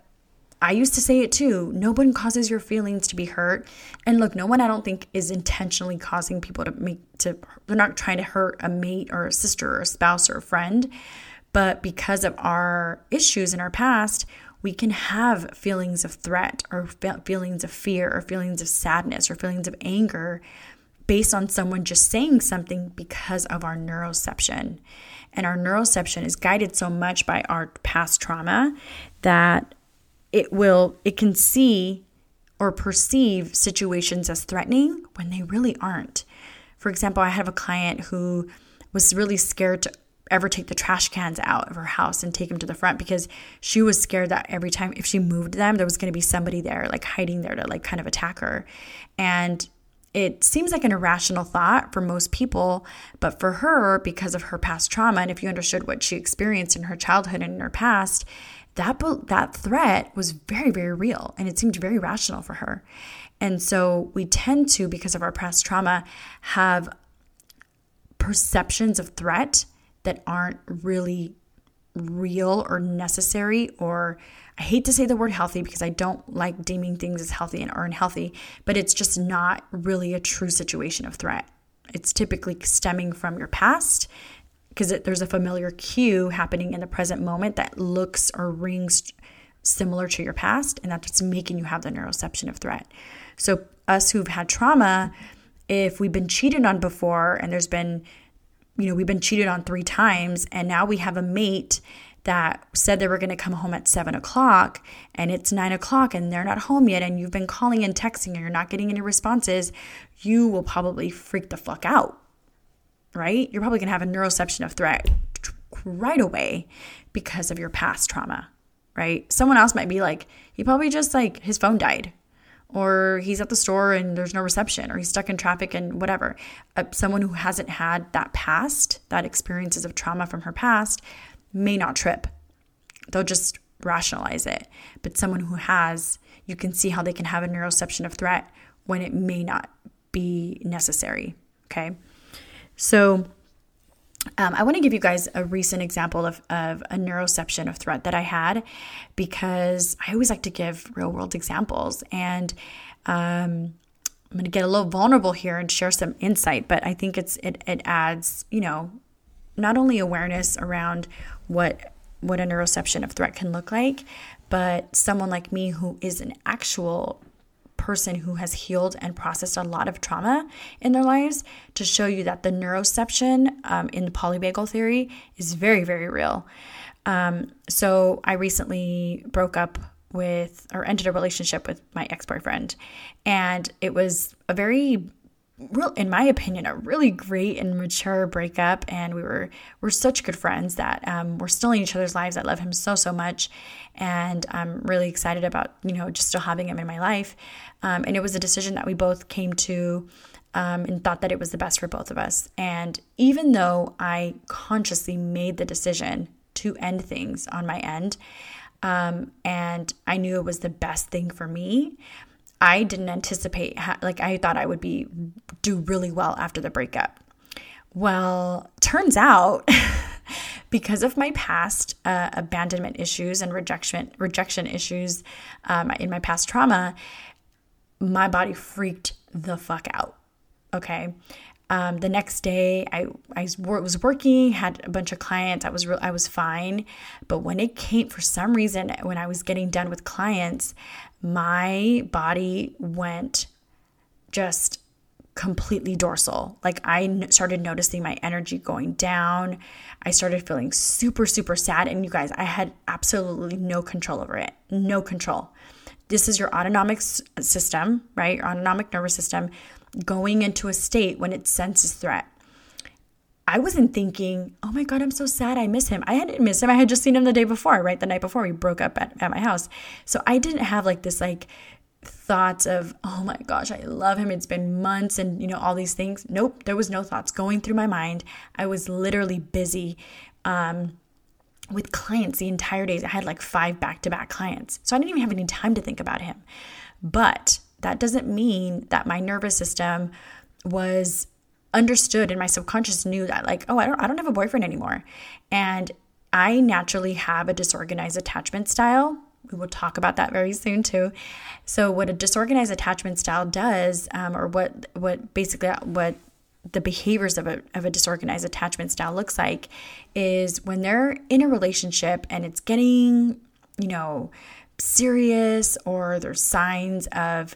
I used to say it too. No one causes your feelings to be hurt. And look, no one I don't think is intentionally causing people to make to they're not trying to hurt a mate or a sister or a spouse or a friend. But because of our issues in our past, we can have feelings of threat or feelings of fear or feelings of sadness or feelings of anger based on someone just saying something because of our neuroception. And our neuroception is guided so much by our past trauma that it will it can see or perceive situations as threatening when they really aren't. For example, I have a client who was really scared to ever take the trash cans out of her house and take them to the front because she was scared that every time if she moved them there was going to be somebody there like hiding there to like kind of attack her and it seems like an irrational thought for most people, but for her, because of her past trauma, and if you understood what she experienced in her childhood and in her past, that that threat was very very real and it seemed very rational for her. And so we tend to because of our past trauma have perceptions of threat that aren't really real or necessary or I hate to say the word healthy because I don't like deeming things as healthy and or unhealthy, but it's just not really a true situation of threat. It's typically stemming from your past because there's a familiar cue happening in the present moment that looks or rings similar to your past, and that's what's making you have the neuroception of threat. So, us who've had trauma, if we've been cheated on before and there's been, you know, we've been cheated on three times, and now we have a mate that said they were going to come home at seven o'clock and it's nine o'clock and they're not home yet and you've been calling and texting and you're not getting any responses, you will probably freak the fuck out right? You're probably going to have a neuroception of threat right away because of your past trauma, right? Someone else might be like, he probably just like his phone died, or he's at the store and there's no reception, or he's stuck in traffic and whatever. Uh, someone who hasn't had that past, that experiences of trauma from her past, may not trip. They'll just rationalize it. But someone who has, you can see how they can have a neuroception of threat when it may not be necessary. Okay. So, um, I want to give you guys a recent example of, of a neuroception of threat that I had because I always like to give real world examples. And um, I'm going to get a little vulnerable here and share some insight, but I think it's it, it adds, you know, not only awareness around what what a neuroception of threat can look like, but someone like me who is an actual person who has healed and processed a lot of trauma in their lives to show you that the neuroception um, in the polyvagal theory is very, very real. Um, so I recently broke up with or ended a relationship with my ex boyfriend, and it was a very real in my opinion a really great and mature breakup. And we were we're such good friends that um, we're still in each other's lives. I love him so so much. And i'm really excited about you know just still having him in my life. Um, and it was a decision that we both came to um, and thought that it was the best for both of us. And even though i consciously made the decision to end things on my end um, and i knew it was the best thing for me I didn't anticipate like I thought I would be do really well after the breakup. Well, turns out because of my past uh, abandonment issues and rejection rejection issues um, in my past trauma, my body freaked the fuck out. Okay. Um, the next day, I, I was working, had a bunch of clients. I was re- I was fine, but when it came, for some reason, when I was getting done with clients, my body went just completely dorsal. Like I started noticing my energy going down. I started feeling super, super sad. And you guys, I had absolutely no control over it. No control. This is your autonomic system, right? Your autonomic nervous system going into a state when it senses threat. I wasn't thinking, oh my God, I'm so sad. I miss him. I hadn't missed him. I had just seen him the day before, right? The night before we broke up at, at my house. So I didn't have like this like thoughts of, oh my gosh, I love him. It's been months and, you know, all these things. Nope, there was no thoughts going through my mind. I was literally busy um, with clients the entire days. I had like five back to back clients. So I didn't even have any time to think about him. But that doesn't mean that my nervous system was understood and my subconscious knew that like oh I don't I don't have a boyfriend anymore. And I naturally have a disorganized attachment style. We will talk about that very soon too. So what a disorganized attachment style does um, or what what basically what the behaviors of a, of a disorganized attachment style looks like is when they're in a relationship and it's getting you know serious or there's signs of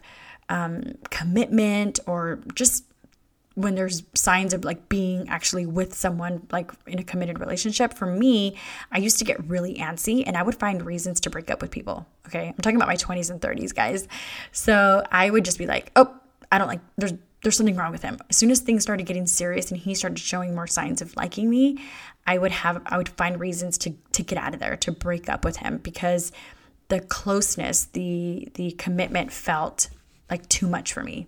um, commitment or just when there's signs of like being actually with someone like in a committed relationship for me i used to get really antsy and i would find reasons to break up with people okay? I'm talking about my 20s and 30s guys. So i would just be like oh i don't like there's there's something wrong with him. As soon as things started getting serious and he started showing more signs of liking me i would have i would find reasons to to get out of there to break up with him because the closeness the the commitment felt like too much for me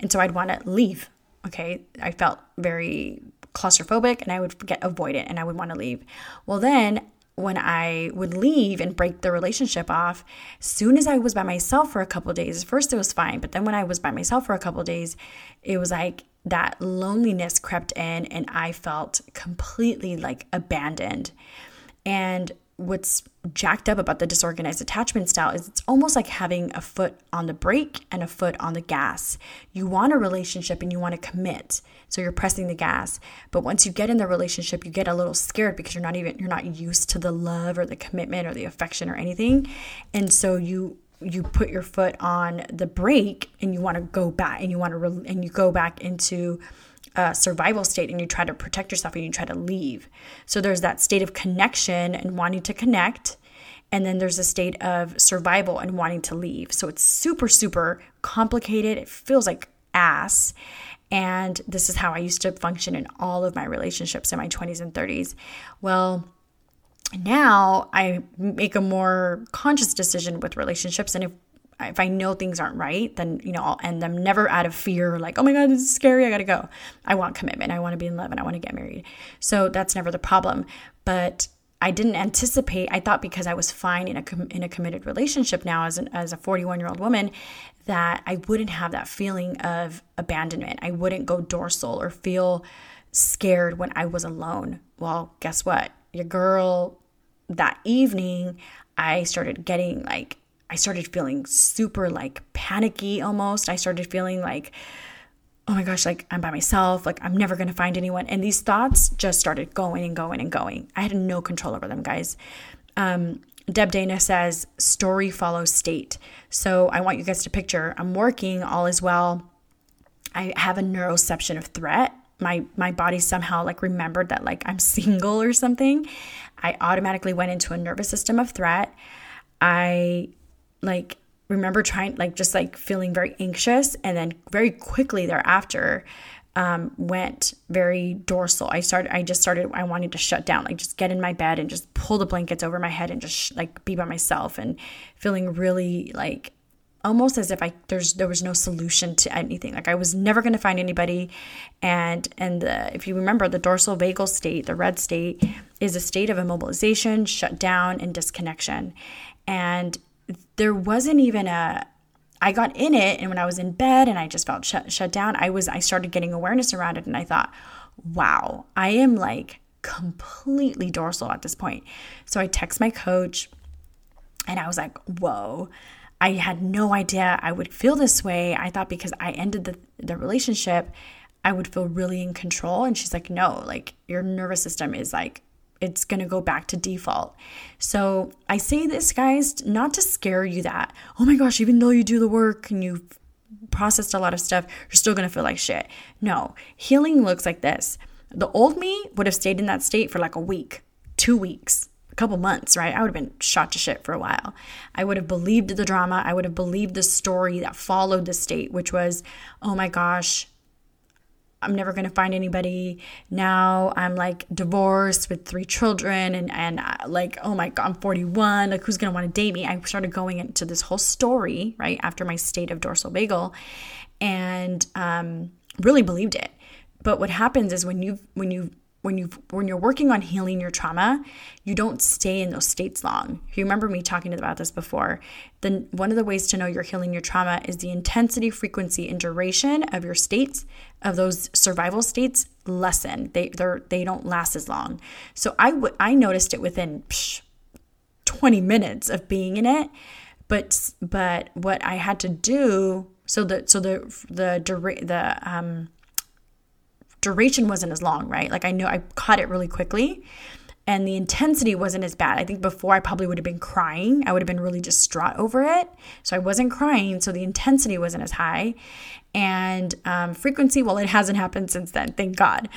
and so i'd want to leave Okay, I felt very claustrophobic and I would get avoid it and I would want to leave. Well, then when I would leave and break the relationship off, as soon as I was by myself for a couple days, first it was fine, but then when I was by myself for a couple days, it was like that loneliness crept in and I felt completely like abandoned. And what's jacked up about the disorganized attachment style is it's almost like having a foot on the brake and a foot on the gas. You want a relationship and you want to commit. So you're pressing the gas. But once you get in the relationship, you get a little scared because you're not even you're not used to the love or the commitment or the affection or anything. And so you you put your foot on the brake and you want to go back and you want to re- and you go back into uh, survival state and you try to protect yourself and you try to leave. So there's that state of connection and wanting to connect. And then there's a state of survival and wanting to leave. So it's super, super complicated. It feels like ass. And this is how I used to function in all of my relationships in my 20s and 30s. Well, now I make a more conscious decision with relationships. And if if I know things aren't right, then you know I'll end them never out of fear, like oh my god, this is scary, I gotta go. I want commitment, I want to be in love, and I want to get married. So that's never the problem. But I didn't anticipate. I thought because I was fine in a com- in a committed relationship now as an as a 41 year old woman that I wouldn't have that feeling of abandonment. I wouldn't go dorsal or feel scared when I was alone. Well, guess what? Your girl that evening, I started getting like I started feeling super like panicky almost. I started feeling like, oh my gosh, like I'm by myself, like I'm never gonna find anyone. And these thoughts just started going and going and going. I had no control over them, guys. Um, Deb Dana says, story follows state. So I want you guys to picture I'm working, all is well. I have a neuroception of threat. My my body somehow like remembered that like I'm single or something. I automatically went into a nervous system of threat. I like remember trying like just like feeling very anxious and then very quickly thereafter um, went very dorsal. I started, I just started, I wanted to shut down, like just get in my bed and just pull the blankets over my head and just sh- like be by myself and feeling really like almost as if I there's there was no solution to anything. Like I was never going to find anybody, and and the, if you remember the dorsal vagal state, the red state, is a state of immobilization, shut down, and disconnection. And there wasn't even a I got in it and when I was in bed and I just felt shut, shut down, I was I started getting awareness around it and I thought, "Wow, I am like completely dorsal at this point." So I text my coach and I was like, "Whoa, I had no idea I would feel this way. I thought because I ended the, the relationship, I would feel really in control. And she's like, no, like your nervous system is like it's going to go back to default. So I say this, guys, not to scare you that, oh my gosh, even though you do the work and you've processed a lot of stuff, you're still going to feel like shit. No, healing looks like this. The old me would have stayed in that state for like a week, two weeks, a couple months, right? I would have been shot to shit for a while. I would have believed the drama. I would have believed the story that followed the state, which was, oh my gosh, I'm never going to find anybody. Now I'm like divorced with three children and, and uh, like, oh my God, I'm 41. Like, who's going to want to date me? I started going into this whole story, right, after my state of dorsal vagal and um, really believed it. But what happens is when you when you when you when you're working on healing your trauma, you don't stay in those states long. If you remember me talking about this before, then one of the ways to know you're healing your trauma is the intensity, frequency, and duration of your states of those survival states lessen. They they they don't last as long. So I I noticed it within psh, 20 minutes of being in it, but but what I had to do so the so the the the um duration wasn't as long, right? Like I know I caught it really quickly and the intensity wasn't as bad. I think before I probably would have been crying. I would have been really distraught over it. So I wasn't crying, so the intensity wasn't as high. And um, frequency, well, it hasn't happened since then, thank God.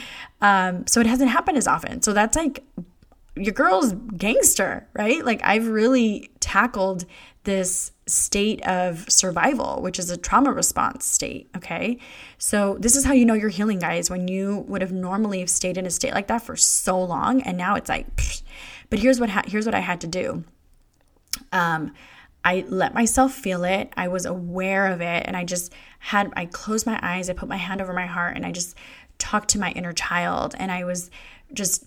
Um, so it hasn't happened as often. So that's like your girl's gangster, right? Like I've really tackled this state of survival, which is a trauma response state. Okay. So, this is how you know you're healing, guys, when you would have normally stayed in a state like that for so long. And now it's like, but here's what, ha- here's what I had to do. Um, I let myself feel it. I was aware of it. And I just had, I closed my eyes, I put my hand over my heart, and I just talked to my inner child. And I was just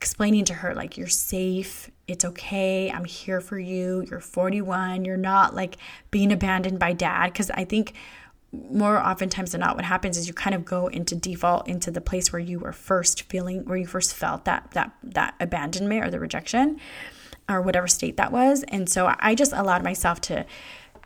explaining to her like you're safe. It's okay. I'm here for you. You're 41 you're not like being abandoned by dad. Because i think more oftentimes than not what happens is you kind of go into default into the place where you were first feeling where you first felt that that that abandonment or the rejection or whatever state that was. And so i just allowed myself to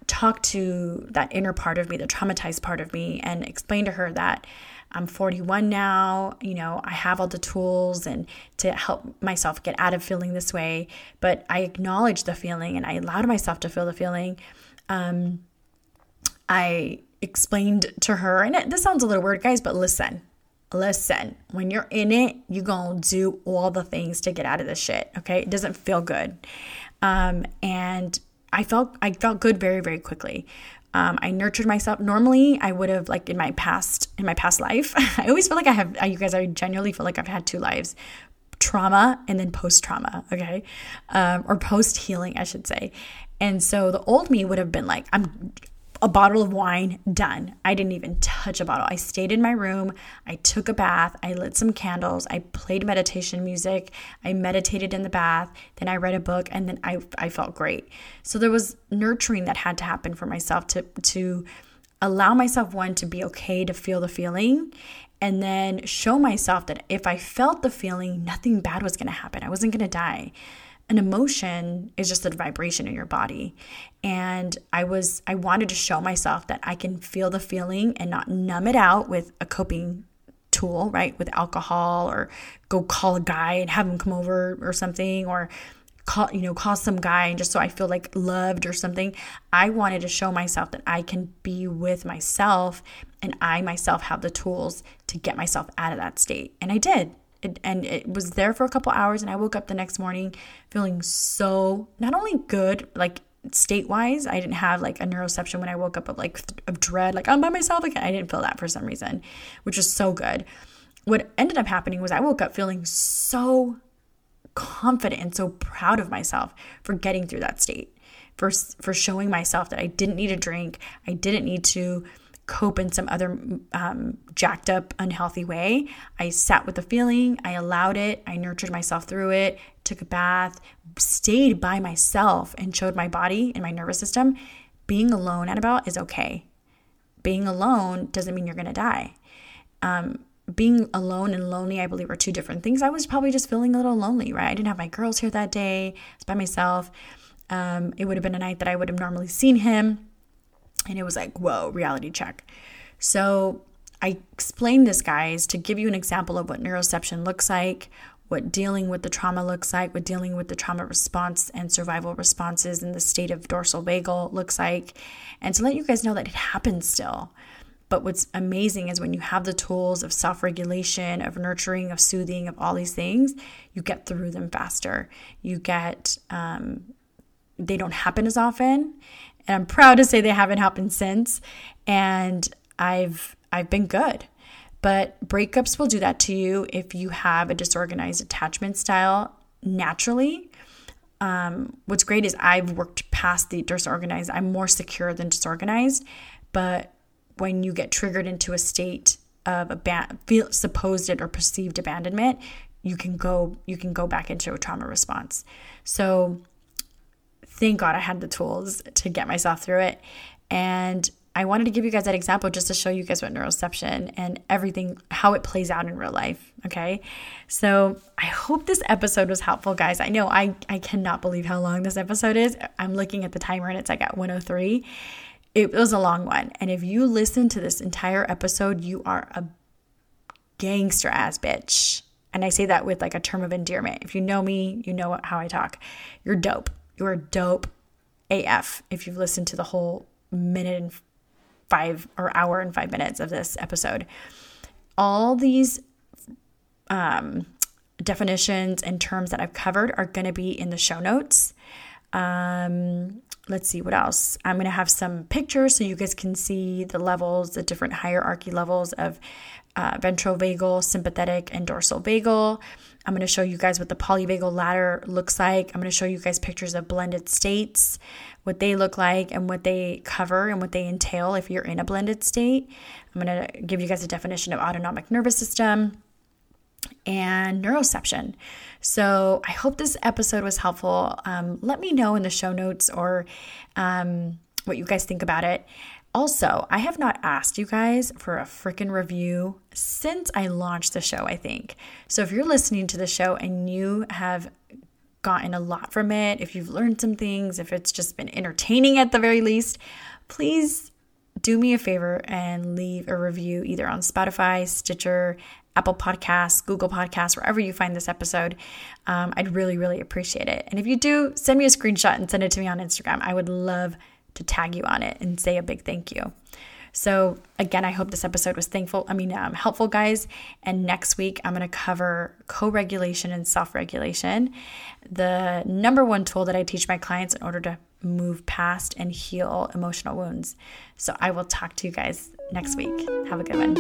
talk to that inner part of me the traumatized part of me and explain to her that I'm 41 now, you know, I have all the tools and to help myself get out of feeling this way, but I acknowledged the feeling and I allowed myself to feel the feeling. Um, I explained to her, and it, this sounds a little weird, guys, but listen, listen. When you're in it, you're gonna do all the things to get out of this shit. Okay, it doesn't feel good, um, and I felt I felt good very very quickly. Um, I nurtured myself. Normally, I would have like in my past in my past life. I always feel like I have. You guys, I genuinely feel like I've had two lives: trauma and then post trauma. Okay, um, or post healing, I should say. And so the old me would have been like, I'm a bottle of wine, done. I didn't even touch a bottle. I stayed in my room. I took a bath. I lit some candles. I played meditation music. I meditated in the bath. Then I read a book and then I, I felt great. So there was nurturing that had to happen for myself to, to allow myself, one, to be okay to feel the feeling and then show myself that if I felt the feeling, nothing bad was going to happen. I wasn't going to die an emotion is just a vibration in your body. And i was i wanted to show myself that i can feel the feeling and not numb it out with a coping tool right? With alcohol or go call a guy and have him come over or something or call you know call some guy and just so i feel like loved or something. I wanted to show myself that i can be with myself and i myself have the tools to get myself out of that state. And i did and it was there for a couple hours and i woke up the next morning feeling so not only good like state wise i didn't have like a neuroception when i woke up of like of dread like i'm by myself again i didn't feel that for some reason which was so good. What ended up happening was i woke up feeling so confident and so proud of myself for getting through that state for for showing myself that i didn't need a drink i didn't need to cope in some other um, jacked up, unhealthy way. I sat with the feeling, I allowed it, I nurtured myself through it, took a bath, stayed by myself, and showed my body and my nervous system being alone at about is okay. Being alone doesn't mean you're gonna die. Um, being alone and lonely, I believe, are two different things. I was probably just feeling a little lonely, right? I didn't have my girls here that day, I was by myself. Um, it would have been a night that I would have normally seen him and it was like, whoa, reality check. So I explained this, guys, to give you an example of what neuroception looks like, what dealing with the trauma looks like, what dealing with the trauma response and survival responses in the state of dorsal vagal looks like, and to let you guys know that it happens still. But what's amazing is when you have the tools of self regulation, of nurturing, of soothing, of all these things, you get through them faster. You get, um, they don't happen as often. And I'm proud to say they haven't happened since. And I've I've been good. But breakups will do that to you if you have a disorganized attachment style naturally. Um, what's great is I've worked past the disorganized. I'm more secure than disorganized. But when you get triggered into a state of aban- feel supposed or perceived abandonment, you can go you can go back into a trauma response. So thank God I had the tools to get myself through it. And I wanted to give you guys that example just to show you guys what neuroception and everything, how it plays out in real life. Okay. So I hope this episode was helpful, guys. I know I, I cannot believe how long this episode is. I'm looking at the timer and it's like at 103. It was a long one. And if you listen to this entire episode, you are a gangster ass bitch. And I say that with like a term of endearment. If you know me, you know how I talk. You're dope. You're dope AF if you've listened to the whole minute and five or hour and five minutes of this episode. All these um, definitions and terms that I've covered are going to be in the show notes. Um, let's see what else. I'm going to have some pictures so you guys can see the levels, the different hierarchy levels of uh, ventral vagal, sympathetic, and dorsal vagal. I'm going to show you guys what the polyvagal ladder looks like. I'm going to show you guys pictures of blended states, what they look like, and what they cover and what they entail if you're in a blended state. I'm going to give you guys a definition of autonomic nervous system. and neuroception. So I hope this episode was helpful. Um, let me know in the show notes or um, what you guys think about it. Also, I have not asked you guys for a freaking review since I launched the show, I think. So if you're listening to the show and you have gotten a lot from it, if you've learned some things, if it's just been entertaining at the very least, please do me a favor and leave a review either on Spotify, Stitcher, Apple Podcasts, Google Podcasts, wherever you find this episode. Um, I'd really, really appreciate it. And if you do, send me a screenshot and send it to me on Instagram. I would love to tag you on it and say a big thank you. So, again, I hope this episode was thankful. I mean, um, helpful, guys. And next week, I'm going to cover co regulation and self regulation, the number one tool that I teach my clients in order to move past and heal emotional wounds. So, I will talk to you guys next week. Have a good one.